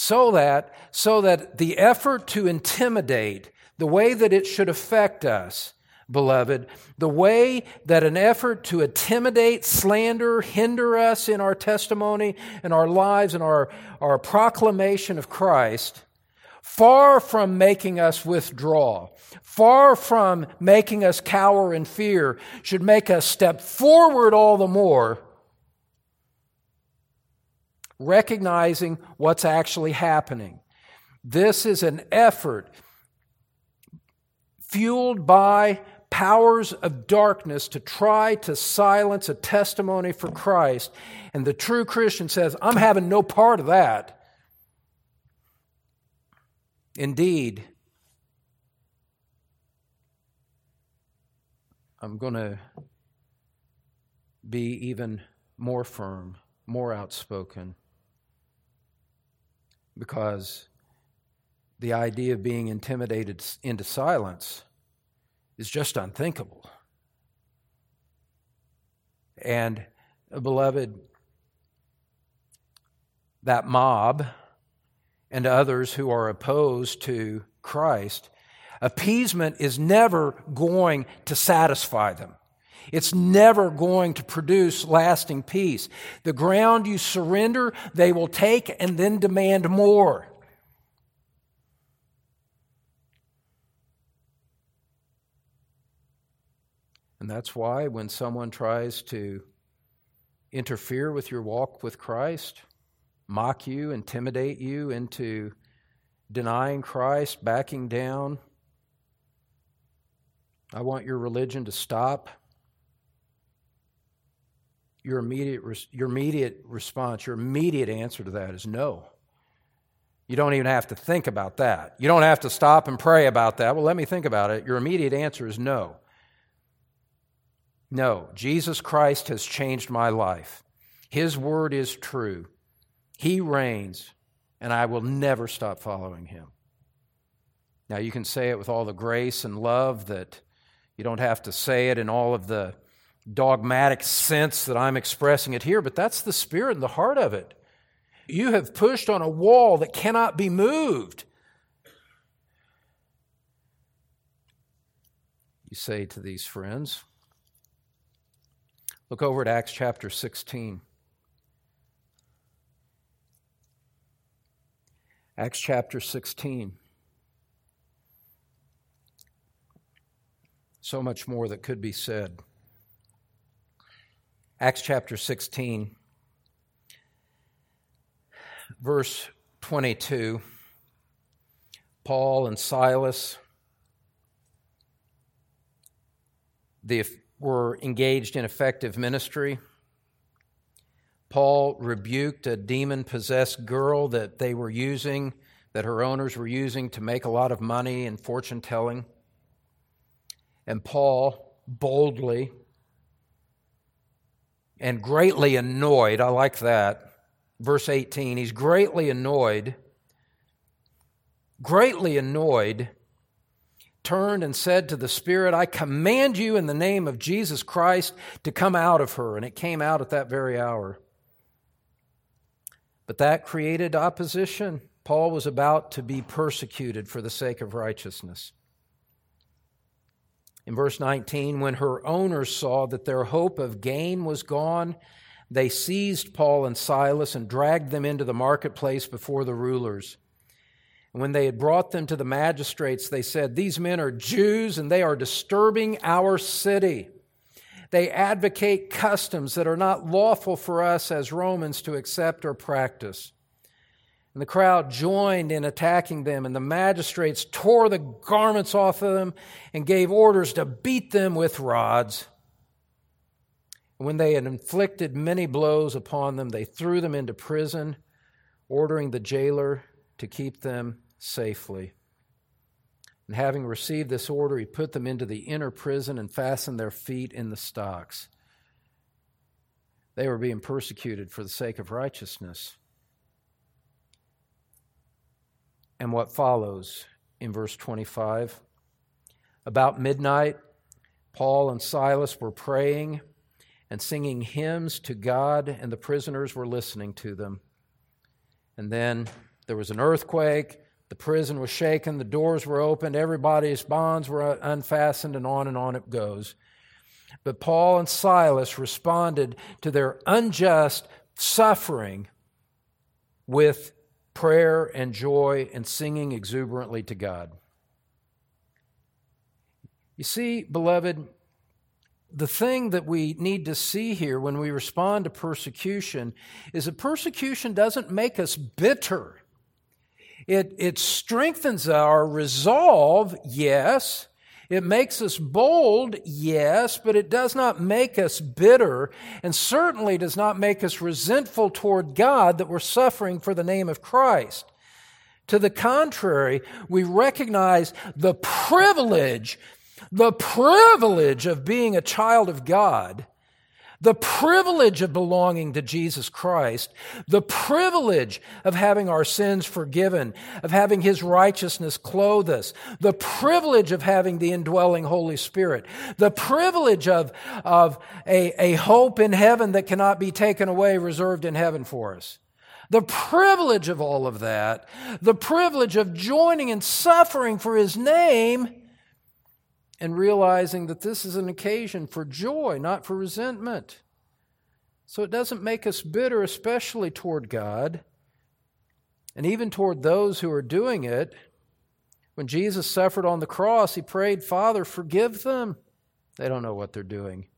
so that so that the effort to intimidate the way that it should affect us beloved the way that an effort to intimidate slander hinder us in our testimony and our lives and our, our proclamation of christ far from making us withdraw far from making us cower in fear should make us step forward all the more recognizing what's actually happening. This is an effort fueled by powers of darkness to try to silence a testimony for Christ. And the true Christian says, I'm having no part of that. Indeed, I'm going to be even more firm, more outspoken because the idea of being intimidated into silence is just unthinkable. And, uh, beloved, that mob and others who are opposed to Christ, appeasement is never going to satisfy them. It's never going to produce lasting peace. The ground you surrender, they will take and then demand more. And that's why when someone tries to interfere with your walk with Christ, mock you, intimidate you into denying Christ, backing down, I want your religion to stop your immediate, your immediate response, your immediate answer to that is no. You don't even have to think about that. You don't have to stop and pray about that. Well, let me think about it. Your immediate answer is no. No, Jesus Christ has changed my life. His word is true. He reigns, and I will never stop following him. Now, you can say it with all the grace and love that you don't have to say it in all of the dogmatic sense that I'm expressing it here, but that's the spirit and the heart of it. You have pushed on a wall that cannot be moved. You say to these friends, look over at Acts chapter 16. Acts chapter 16. So much more that could be said. Acts chapter 16, verse 22. Paul and Silas, the, were engaged in effective ministry. Paul rebuked a demon possessed girl that they were using, that her owners were using to make a lot of money in fortune telling. And Paul boldly and greatly annoyed, I like that. Verse 18, he's greatly annoyed, greatly annoyed, turned and said to the Spirit, I command you in the name of Jesus Christ to come out of her. And it came out at that very hour. But that created opposition. Paul was about to be persecuted for the sake of righteousness. In verse 19, when her owners saw that their hope of gain was gone, they seized Paul and Silas and dragged them into the marketplace before the rulers. And when they had brought them to the magistrates, they said, These men are Jews and they are disturbing our city. They advocate customs that are not lawful for us as Romans to accept or practice. And the crowd joined in attacking them, and the magistrates tore the garments off of them and gave orders to beat them with rods. And when they had inflicted many blows upon them, they threw them into prison, ordering the jailer to keep them safely. And having received this order, he put them into the inner prison and fastened their feet in the stocks. They were being persecuted for the sake of righteousness. And what follows in verse 25? About midnight, Paul and Silas were praying and singing hymns to God, and the prisoners were listening to them. And then there was an earthquake the prison was shaken, the doors were opened, everybody's bonds were unfastened, and on and on it goes. But Paul and Silas responded to their unjust suffering with prayer and joy and singing exuberantly to God. You see, beloved, the thing that we need to see here when we respond to persecution is that persecution doesn't make us bitter. It, it strengthens our resolve, yes. It makes us bold, yes, but it does not make us bitter and certainly does not make us resentful toward God that we're suffering for the name of Christ. To the contrary, we recognize the privilege, the privilege of being a child of God the privilege of belonging to Jesus Christ, the privilege of having our sins forgiven, of having His righteousness clothe us, the privilege of having the indwelling Holy Spirit, the privilege of, of a, a hope in heaven that cannot be taken away, reserved in heaven for us. The privilege of all of that, the privilege of joining in suffering for His name, and realizing that this is an occasion for joy, not for resentment. So it doesn't make us bitter, especially toward God, and even toward those who are doing it. When Jesus suffered on the cross, he prayed, Father, forgive them. They don't know what they're doing.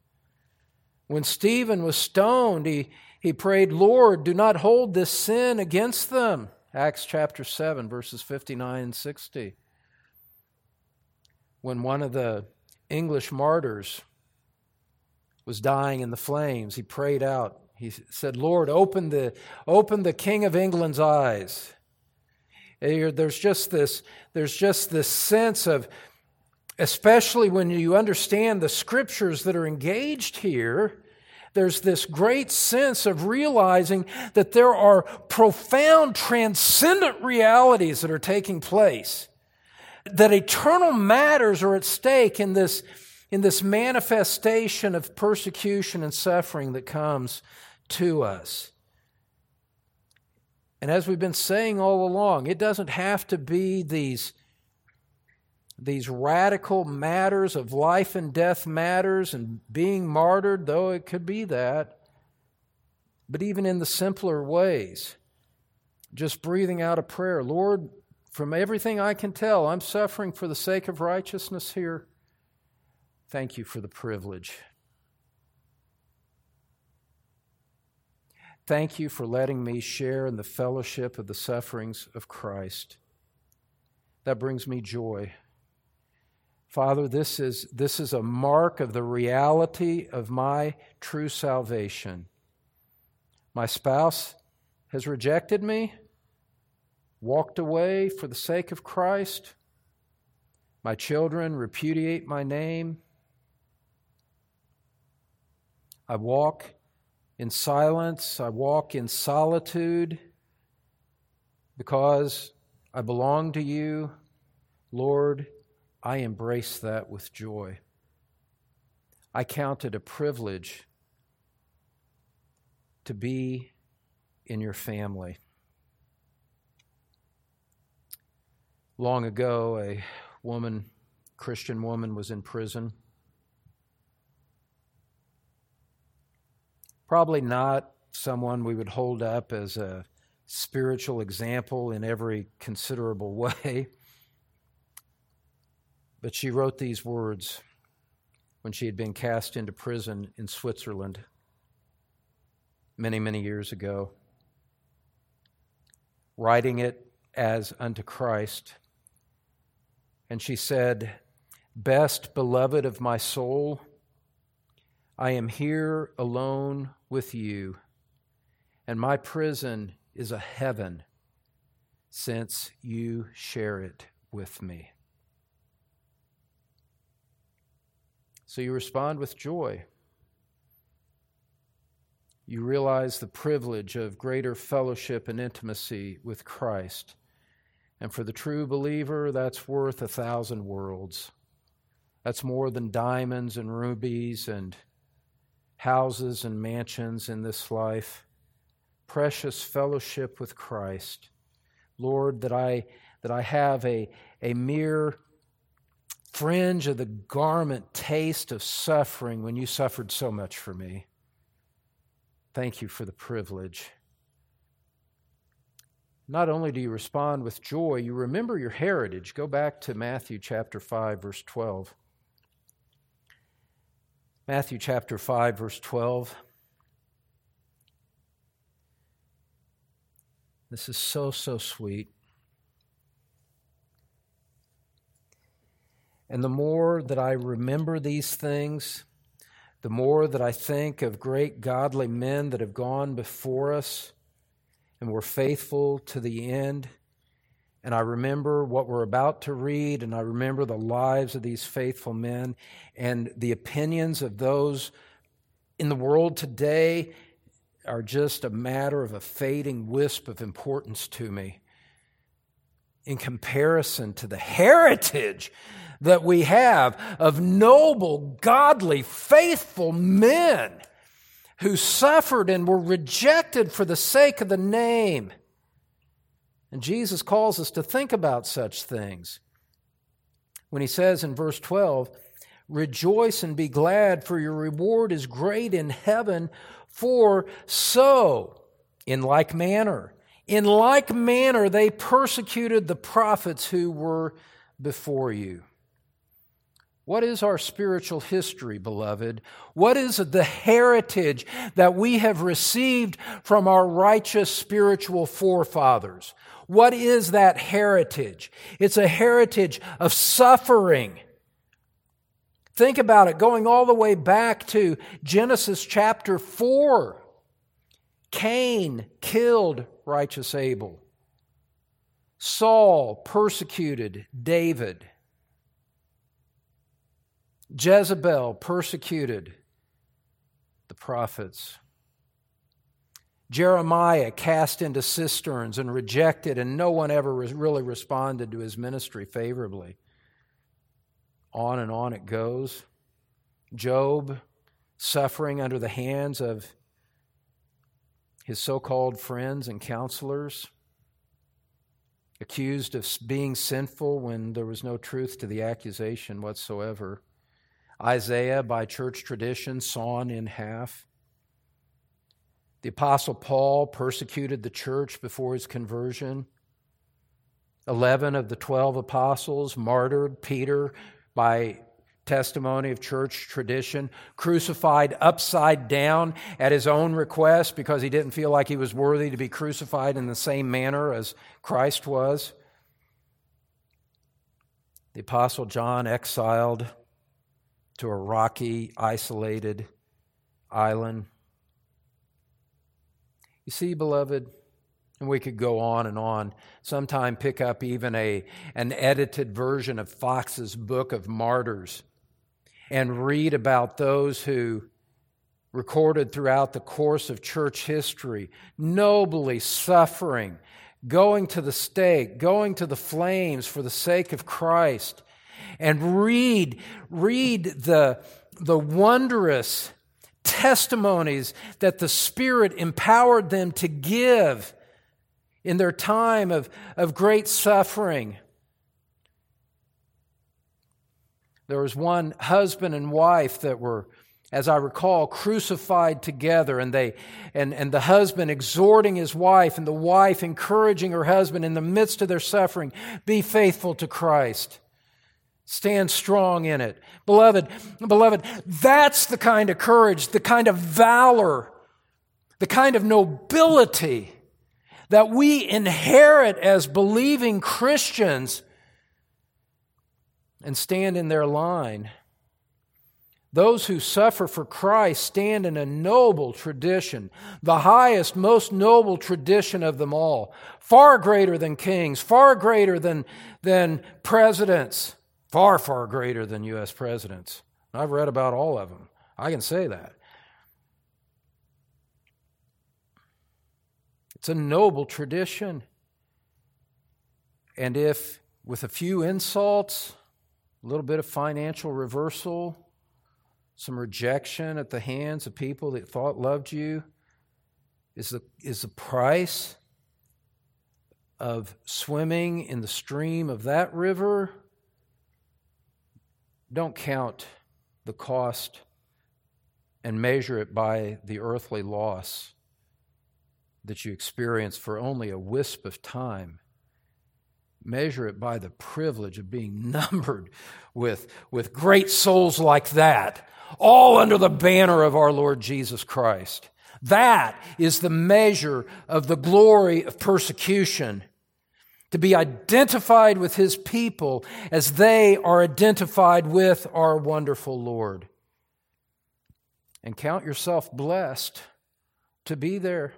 When Stephen was stoned, he, he prayed, Lord, do not hold this sin against them. Acts chapter 7, verses 59 and 60 when one of the English martyrs was dying in the flames, he prayed out. He said, Lord, open the, open the King of England's eyes. There's just this, there's just this sense of, especially when you understand the scriptures that are engaged here, there's this great sense of realizing that there are profound, transcendent realities that are taking place that eternal matters are at stake in this, in this manifestation of persecution and suffering that comes to us. And as we've been saying all along, it doesn't have to be these, these radical matters of life and death matters and being martyred, though it could be that. But even in the simpler ways, just breathing out a prayer Lord, from everything I can tell, I'm suffering for the sake of righteousness here. Thank you for the privilege. Thank you for letting me share in the fellowship of the sufferings of Christ. That brings me joy. Father, this is, this is a mark of the reality of my true salvation. My spouse has rejected me, walked away for the sake of Christ. My children repudiate my name. I walk in silence, I walk in solitude because I belong to you. Lord, I embrace that with joy. I count it a privilege to be in your family. Long ago, a woman, Christian woman, was in prison. Probably not someone we would hold up as a spiritual example in every considerable way. But she wrote these words when she had been cast into prison in Switzerland many, many years ago, writing it as unto Christ. And she said, Best beloved of my soul, I am here alone with you, and my prison is a heaven since you share it with me. So you respond with joy. You realize the privilege of greater fellowship and intimacy with Christ. And for the true believer, that's worth a thousand worlds. That's more than diamonds and rubies and houses and mansions in this life. Precious fellowship with Christ. Lord, that I, that I have a, a mere fringe of the garment taste of suffering when you suffered so much for me. Thank you for the privilege. Not only do you respond with joy, you remember your heritage. Go back to Matthew chapter 5, verse 12. Matthew chapter 5, verse 12. This is so, so sweet. And the more that I remember these things, the more that I think of great godly men that have gone before us and were faithful to the end. And I remember what we're about to read, and I remember the lives of these faithful men and the opinions of those in the world today are just a matter of a fading wisp of importance to me in comparison to the heritage that we have of noble, godly, faithful men who suffered and were rejected for the sake of the name. And Jesus calls us to think about such things. When he says in verse 12, Rejoice and be glad, for your reward is great in heaven, for so, in like manner, in like manner, they persecuted the prophets who were before you. What is our spiritual history, beloved? What is the heritage that we have received from our righteous spiritual forefathers? What is that heritage? It's a heritage of suffering. Think about it going all the way back to Genesis chapter 4. Cain killed righteous Abel. Saul persecuted David. Jezebel persecuted the prophets. Jeremiah cast into cisterns and rejected, and no one ever really responded to his ministry favorably. On and on it goes. Job suffering under the hands of his so called friends and counselors, accused of being sinful when there was no truth to the accusation whatsoever. Isaiah, by church tradition, sawn in half. The Apostle Paul persecuted the church before his conversion. Eleven of the twelve apostles martyred. Peter, by testimony of church tradition, crucified upside down at his own request because he didn't feel like he was worthy to be crucified in the same manner as Christ was. The Apostle John exiled to a rocky, isolated island. You see, beloved, and we could go on and on. Sometime pick up even a, an edited version of Foxe's Book of Martyrs and read about those who recorded throughout the course of church history, nobly suffering, going to the stake, going to the flames for the sake of Christ. And read, read the, the wondrous testimonies that the Spirit empowered them to give in their time of, of great suffering. There was one husband and wife that were, as I recall, crucified together, and, they, and, and the husband exhorting his wife, and the wife encouraging her husband in the midst of their suffering be faithful to Christ. Stand strong in it. Beloved, beloved, that's the kind of courage, the kind of valor, the kind of nobility that we inherit as believing Christians and stand in their line. Those who suffer for Christ stand in a noble tradition, the highest, most noble tradition of them all, far greater than kings, far greater than, than presidents, far, far greater than U.S. presidents. I've read about all of them. I can say that. It's a noble tradition. And if, with a few insults, a little bit of financial reversal, some rejection at the hands of people that thought loved you, is the, is the price of swimming in the stream of that river. Don't count the cost and measure it by the earthly loss that you experience for only a wisp of time. Measure it by the privilege of being numbered with, with great souls like that, all under the banner of our Lord Jesus Christ. That is the measure of the glory of persecution. To be identified with his people as they are identified with our wonderful Lord. And count yourself blessed to be there.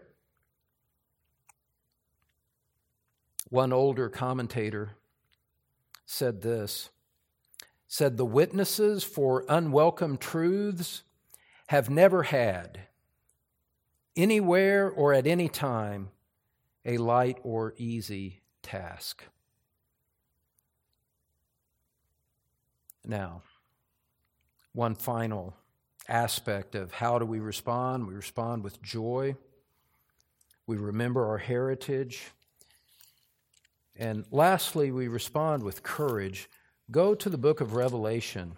One older commentator said this said the witnesses for unwelcome truths have never had anywhere or at any time a light or easy task. Now, one final aspect of how do we respond? We respond with joy. We remember our heritage. And lastly, we respond with courage. Go to the book of Revelation,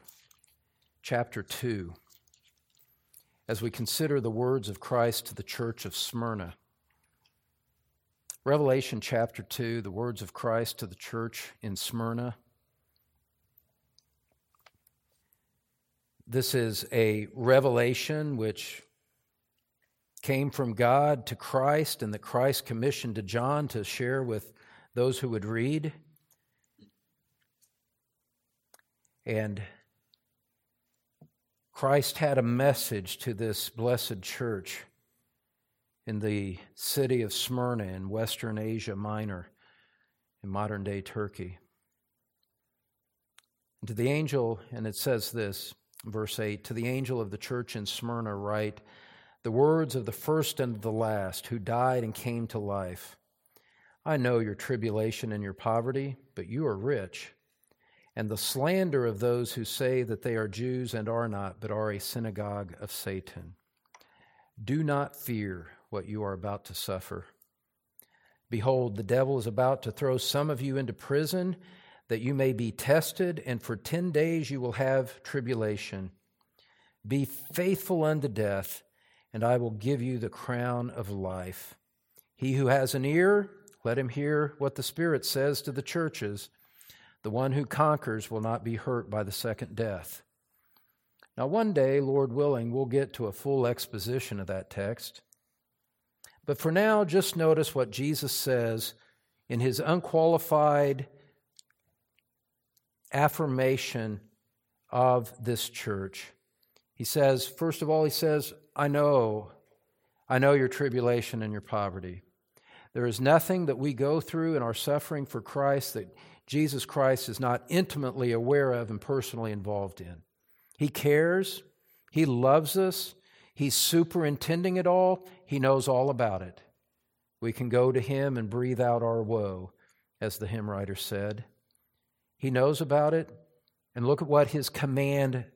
chapter 2, as we consider the words of Christ to the church of Smyrna. Revelation chapter 2, the words of Christ to the church in Smyrna. This is a revelation which came from God to Christ and that Christ commissioned to John to share with those who would read. And Christ had a message to this blessed church in the city of Smyrna in Western Asia Minor, in modern day Turkey. And to the angel, and it says this, verse 8 To the angel of the church in Smyrna, write the words of the first and the last who died and came to life. I know your tribulation and your poverty, but you are rich, and the slander of those who say that they are Jews and are not, but are a synagogue of Satan. Do not fear what you are about to suffer. Behold, the devil is about to throw some of you into prison that you may be tested, and for ten days you will have tribulation. Be faithful unto death, and I will give you the crown of life. He who has an ear, let him hear what the Spirit says to the churches. The one who conquers will not be hurt by the second death. Now, one day, Lord willing, we'll get to a full exposition of that text. But for now, just notice what Jesus says in his unqualified affirmation of this church. He says, first of all, he says, I know, I know your tribulation and your poverty. There is nothing that we go through in our suffering for Christ that Jesus Christ is not intimately aware of and personally involved in. He cares, He loves us, He's superintending it all, He knows all about it. We can go to Him and breathe out our woe, as the hymn writer said. He knows about it, and look at what His command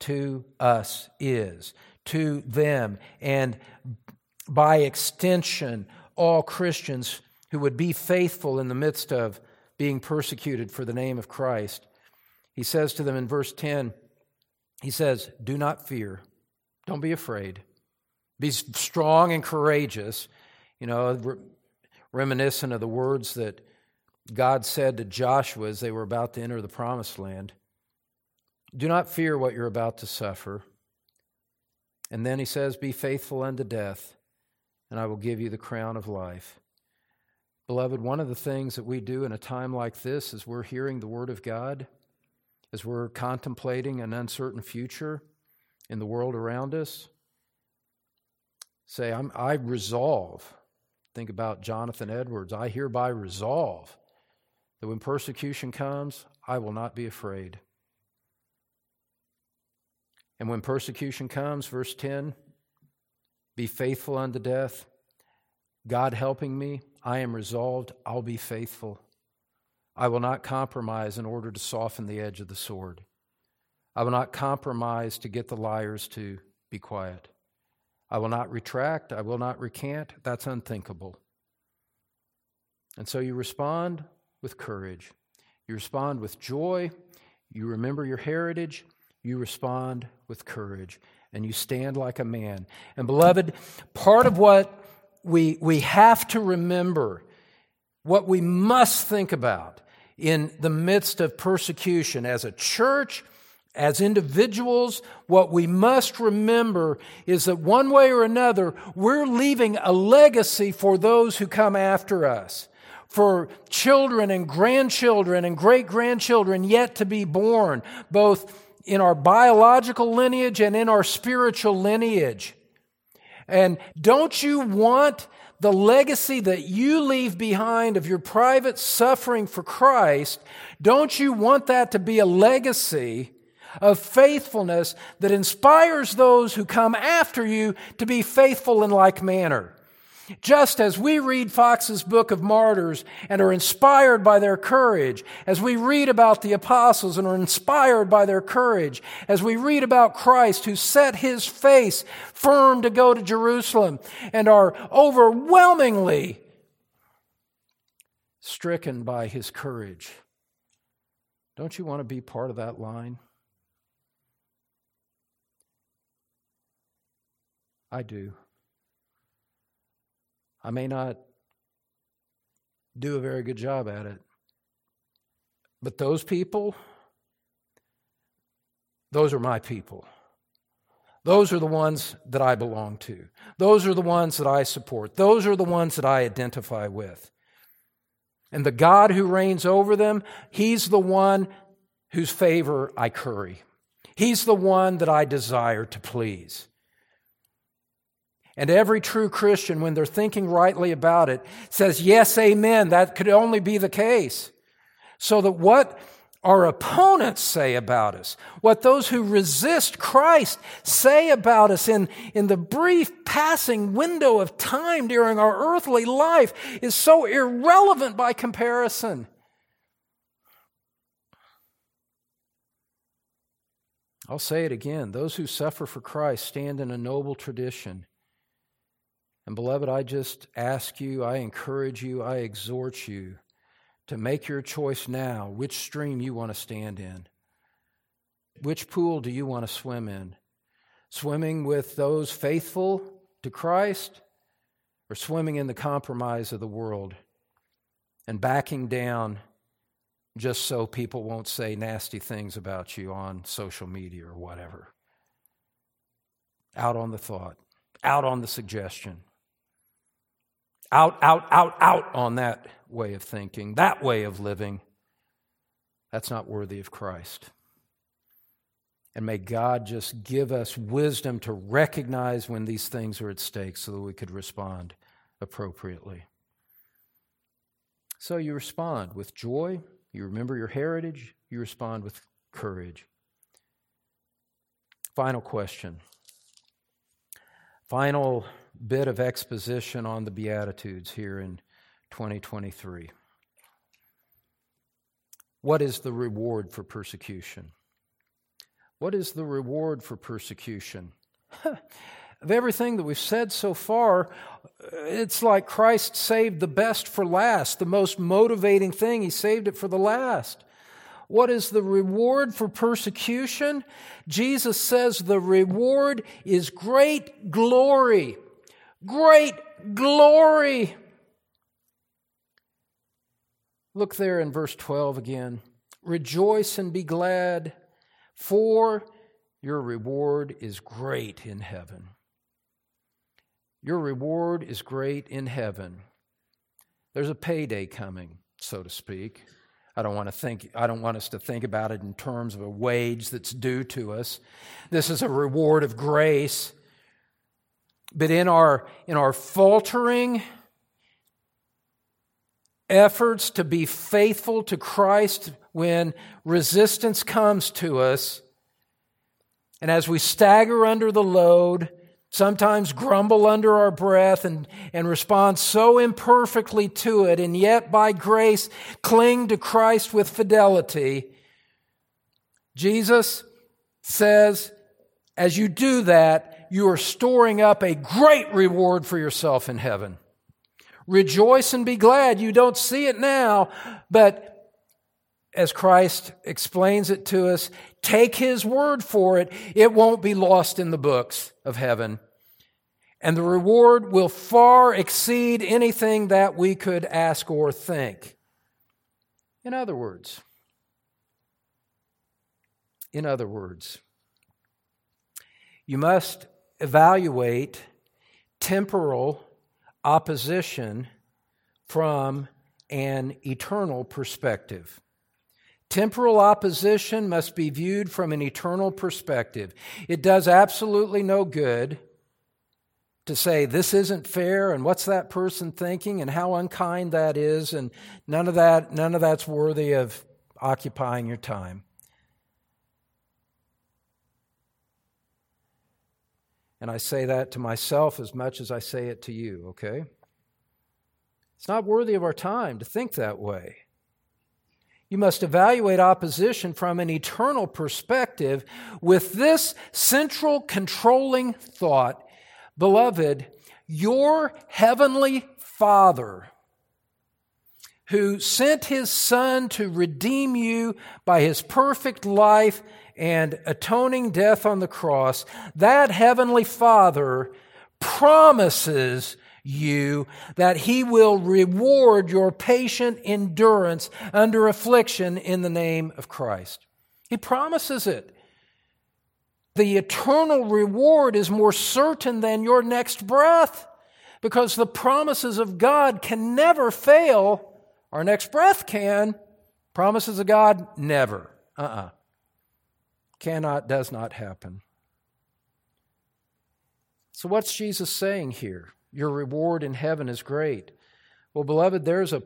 to us is, to them, and by extension, all Christians who would be faithful in the midst of being persecuted for the name of Christ. He says to them in verse 10, he says, Do not fear. Don't be afraid. Be strong and courageous. You know, reminiscent of the words that God said to Joshua as they were about to enter the promised land. Do not fear what you're about to suffer. And then he says, Be faithful unto death, and I will give you the crown of life. Beloved, one of the things that we do in a time like this is we're hearing the Word of God, as we're contemplating an uncertain future in the world around us, say, I'm, I resolve. Think about Jonathan Edwards. I hereby resolve that when persecution comes, I will not be afraid. And when persecution comes, verse 10, be faithful unto death. God helping me, I am resolved, I'll be faithful. I will not compromise in order to soften the edge of the sword. I will not compromise to get the liars to be quiet. I will not retract. I will not recant. That's unthinkable. And so you respond with courage. You respond with joy. You remember your heritage. You respond with courage. And you stand like a man. And, beloved, part of what we, we have to remember, what we must think about in the midst of persecution as a church, as individuals, what we must remember is that one way or another, we're leaving a legacy for those who come after us for children and grandchildren and great grandchildren yet to be born, both in our biological lineage and in our spiritual lineage. And don't you want the legacy that you leave behind of your private suffering for Christ? Don't you want that to be a legacy of faithfulness that inspires those who come after you to be faithful in like manner? Just as we read Foxe's Book of Martyrs and are inspired by their courage, as we read about the apostles and are inspired by their courage, as we read about Christ who set his face firm to go to Jerusalem and are overwhelmingly stricken by his courage. Don't you want to be part of that line? I do. I may not do a very good job at it. But those people, those are my people. Those are the ones that I belong to. Those are the ones that I support. Those are the ones that I identify with. And the God who reigns over them, He's the one whose favor I curry. He's the one that I desire to please. And every true Christian, when they're thinking rightly about it, says, Yes, amen. That could only be the case. So that what our opponents say about us, what those who resist Christ say about us in, in the brief passing window of time during our earthly life, is so irrelevant by comparison. I'll say it again those who suffer for Christ stand in a noble tradition. And beloved, I just ask you, I encourage you, I exhort you to make your choice now which stream you want to stand in. Which pool do you want to swim in? Swimming with those faithful to Christ or swimming in the compromise of the world and backing down just so people won't say nasty things about you on social media or whatever? Out on the thought, out on the suggestion out, out, out, out on that way of thinking, that way of living. That's not worthy of Christ. And may God just give us wisdom to recognize when these things are at stake so that we could respond appropriately. So you respond with joy, you remember your heritage, you respond with courage. Final question. Final bit of exposition on the Beatitudes here in 2023. What is the reward for persecution? What is the reward for persecution? of everything that we've said so far, it's like Christ saved the best for last, the most motivating thing. He saved it for the last. What is the reward for persecution? Jesus says the reward is great glory. Great glory. Look there in verse 12 again. Rejoice and be glad, for your reward is great in heaven. Your reward is great in heaven. There's a payday coming, so to speak. I don't want to think I don't want us to think about it in terms of a wage that's due to us. This is a reward of grace. But in our in our faltering efforts to be faithful to Christ when resistance comes to us, and as we stagger under the load, sometimes grumble under our breath and, and respond so imperfectly to it, and yet by grace cling to Christ with fidelity, Jesus says, as you do that, you are storing up a great reward for yourself in heaven. Rejoice and be glad. You don't see it now, but as Christ explains it to us, take his word for it. It won't be lost in the books of heaven. And the reward will far exceed anything that we could ask or think. In other words, in other words, you must evaluate temporal opposition from an eternal perspective. Temporal opposition must be viewed from an eternal perspective. It does absolutely no good to say this isn't fair and what's that person thinking and how unkind that is and none of that none of that's worthy of occupying your time. And I say that to myself as much as I say it to you, okay? It's not worthy of our time to think that way. You must evaluate opposition from an eternal perspective with this central controlling thought Beloved, your heavenly Father, who sent his Son to redeem you by his perfect life and atoning death on the cross, that heavenly Father promises you that he will reward your patient endurance under affliction in the name of Christ. He promises it. The eternal reward is more certain than your next breath because the promises of God can never fail. Our next breath can. Promises of God, never. Uh uh-uh. uh. Cannot, does not happen. So, what's Jesus saying here? Your reward in heaven is great. Well, beloved, there's a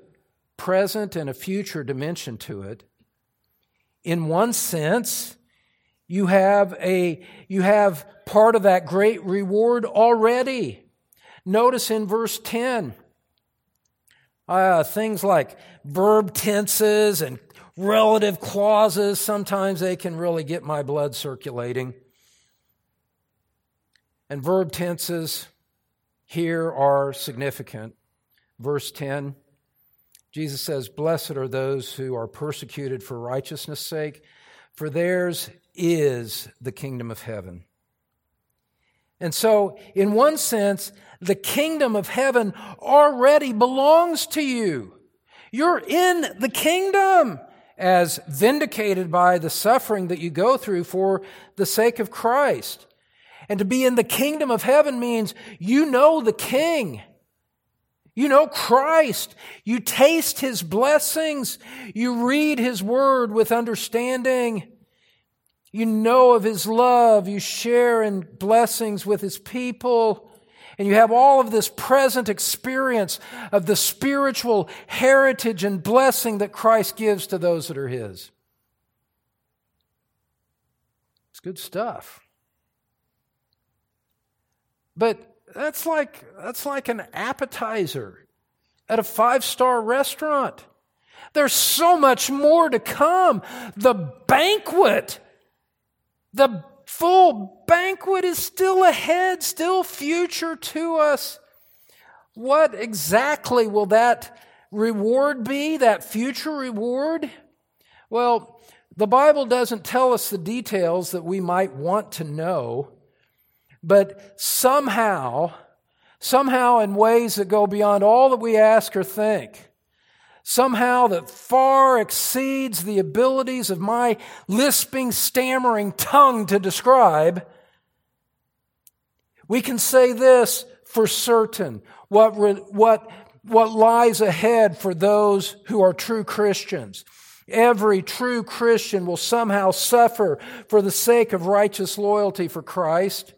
present and a future dimension to it. In one sense, you have a you have part of that great reward already. Notice in verse 10, uh, things like verb tenses and relative clauses, sometimes they can really get my blood circulating. And verb tenses here are significant. Verse 10, Jesus says, Blessed are those who are persecuted for righteousness' sake, for theirs is the kingdom of heaven. And so, in one sense, the kingdom of heaven already belongs to you. You're in the kingdom as vindicated by the suffering that you go through for the sake of Christ. And to be in the kingdom of heaven means you know the king. You know Christ. You taste His blessings. You read His Word with understanding. You know of His love. You share in blessings with His people. And you have all of this present experience of the spiritual heritage and blessing that Christ gives to those that are His. It's good stuff. But that's like, that's like an appetizer at a five star restaurant. There's so much more to come. The banquet, the full banquet is still ahead, still future to us. What exactly will that reward be, that future reward? Well, the Bible doesn't tell us the details that we might want to know. But somehow, somehow in ways that go beyond all that we ask or think, somehow that far exceeds the abilities of my lisping, stammering tongue to describe, we can say this for certain what, what, what lies ahead for those who are true Christians. Every true Christian will somehow suffer for the sake of righteous loyalty for Christ.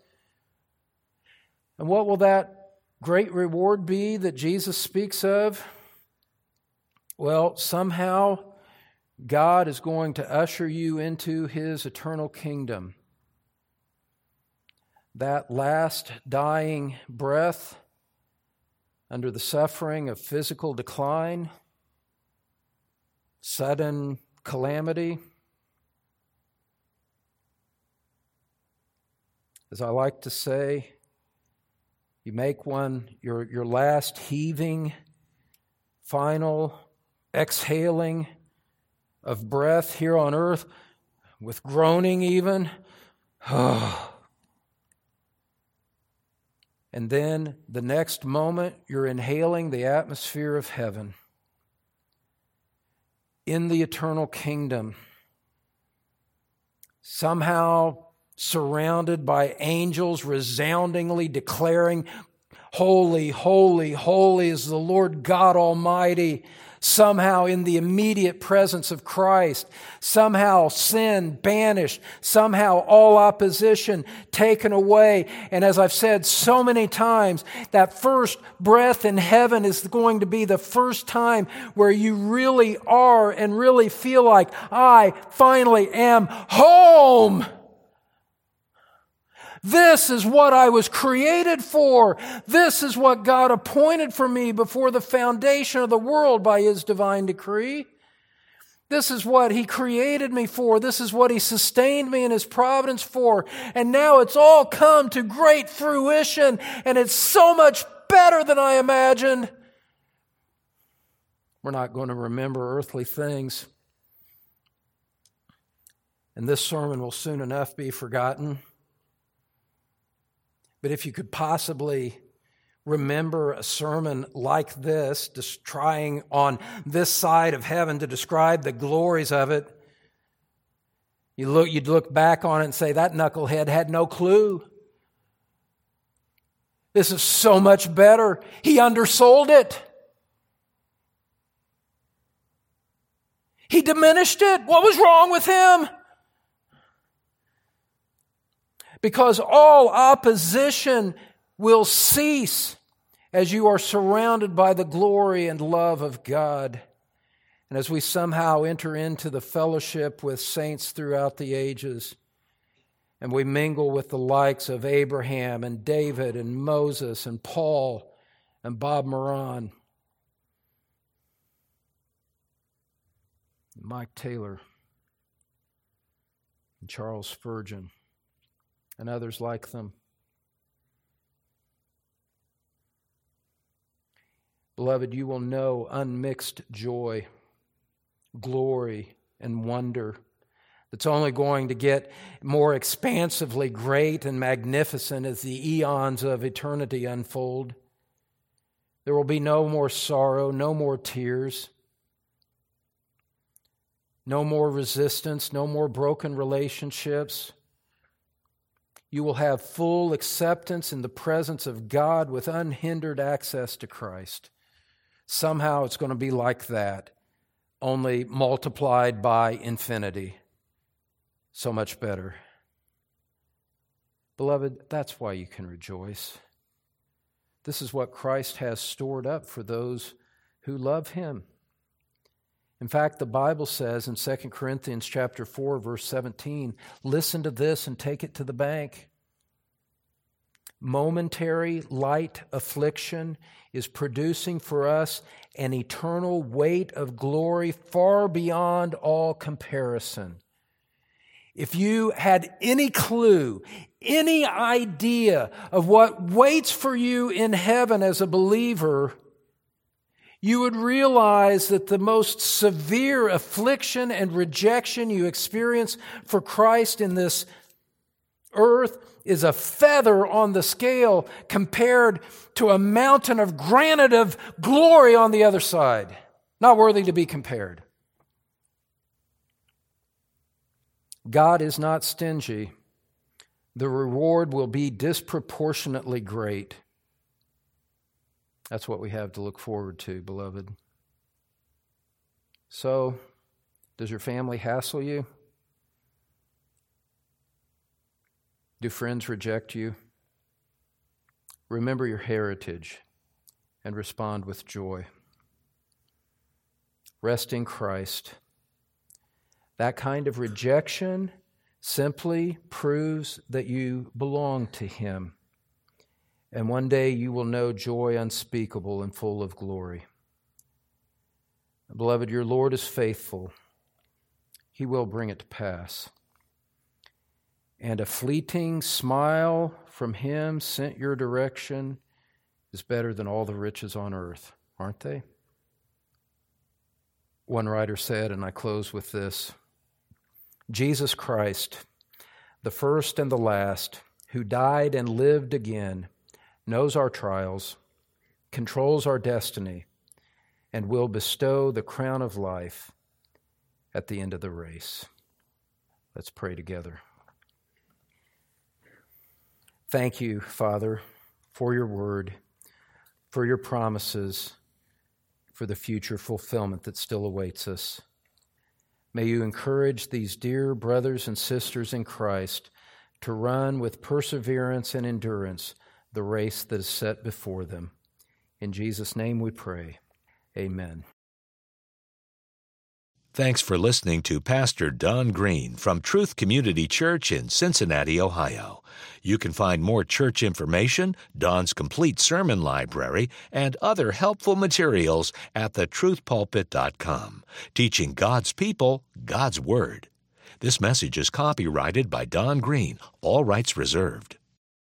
And what will that great reward be that Jesus speaks of? Well, somehow God is going to usher you into his eternal kingdom. That last dying breath under the suffering of physical decline, sudden calamity. As I like to say, you make one, your, your last heaving, final exhaling of breath here on earth, with groaning even. and then the next moment, you're inhaling the atmosphere of heaven in the eternal kingdom. Somehow surrounded by angels resoundingly declaring, Holy, holy, holy is the Lord God Almighty. Somehow in the immediate presence of Christ, somehow sin banished, somehow all opposition taken away. And as I've said so many times, that first breath in heaven is going to be the first time where you really are and really feel like, I finally am home. This is what I was created for. This is what God appointed for me before the foundation of the world by His divine decree. This is what He created me for. This is what He sustained me in His providence for. And now it's all come to great fruition, and it's so much better than I imagined. We're not going to remember earthly things. And this sermon will soon enough be forgotten. But if you could possibly remember a sermon like this, just trying on this side of heaven to describe the glories of it, you look, you'd look back on it and say, that knucklehead had no clue. This is so much better. He undersold it. He diminished it. What was wrong with him? Because all opposition will cease as you are surrounded by the glory and love of God. And as we somehow enter into the fellowship with saints throughout the ages, and we mingle with the likes of Abraham and David and Moses and Paul and Bob Moran, Mike Taylor, and Charles Spurgeon and others like them. Beloved, you will know unmixed joy, glory, and wonder that's only going to get more expansively great and magnificent as the eons of eternity unfold. There will be no more sorrow, no more tears, no more resistance, no more broken relationships you will have full acceptance in the presence of God with unhindered access to Christ. Somehow it's going to be like that, only multiplied by infinity. So much better. Beloved, that's why you can rejoice. This is what Christ has stored up for those who love him. In fact, the Bible says in 2 Corinthians chapter 4 verse 17, listen to this and take it to the bank. Momentary light affliction is producing for us an eternal weight of glory far beyond all comparison. If you had any clue, any idea of what waits for you in heaven as a believer, you would realize that the most severe affliction and rejection you experience for Christ in this earth is a feather on the scale compared to a mountain of granite of glory on the other side. Not worthy to be compared. God is not stingy. The reward will be disproportionately great. That's what we have to look forward to, beloved. So, does your family hassle you? Do friends reject you? Remember your heritage and respond with joy. Rest in Christ. That kind of rejection simply proves that you belong to Him and one day you will know joy unspeakable and full of glory. Beloved, your Lord is faithful. He will bring it to pass. And a fleeting smile from Him sent your direction is better than all the riches on earth, aren't they? One writer said, and I close with this Jesus Christ, the first and the last, who died and lived again knows our trials, controls our destiny, and will bestow the crown of life at the end of the race. Let's pray together. Thank you, Father, for your word, for your promises, for the future fulfillment that still awaits us. May you encourage these dear brothers and sisters in Christ to run with perseverance and endurance the race that is set before them. In Jesus' name we pray. Amen. Thanks for listening to Pastor Don Green from Truth Community Church in Cincinnati, Ohio. You can find more church information, Don's complete sermon library, and other helpful materials at thetruthpulpit.com, teaching God's people God's Word. This message is copyrighted by Don Green, all rights reserved.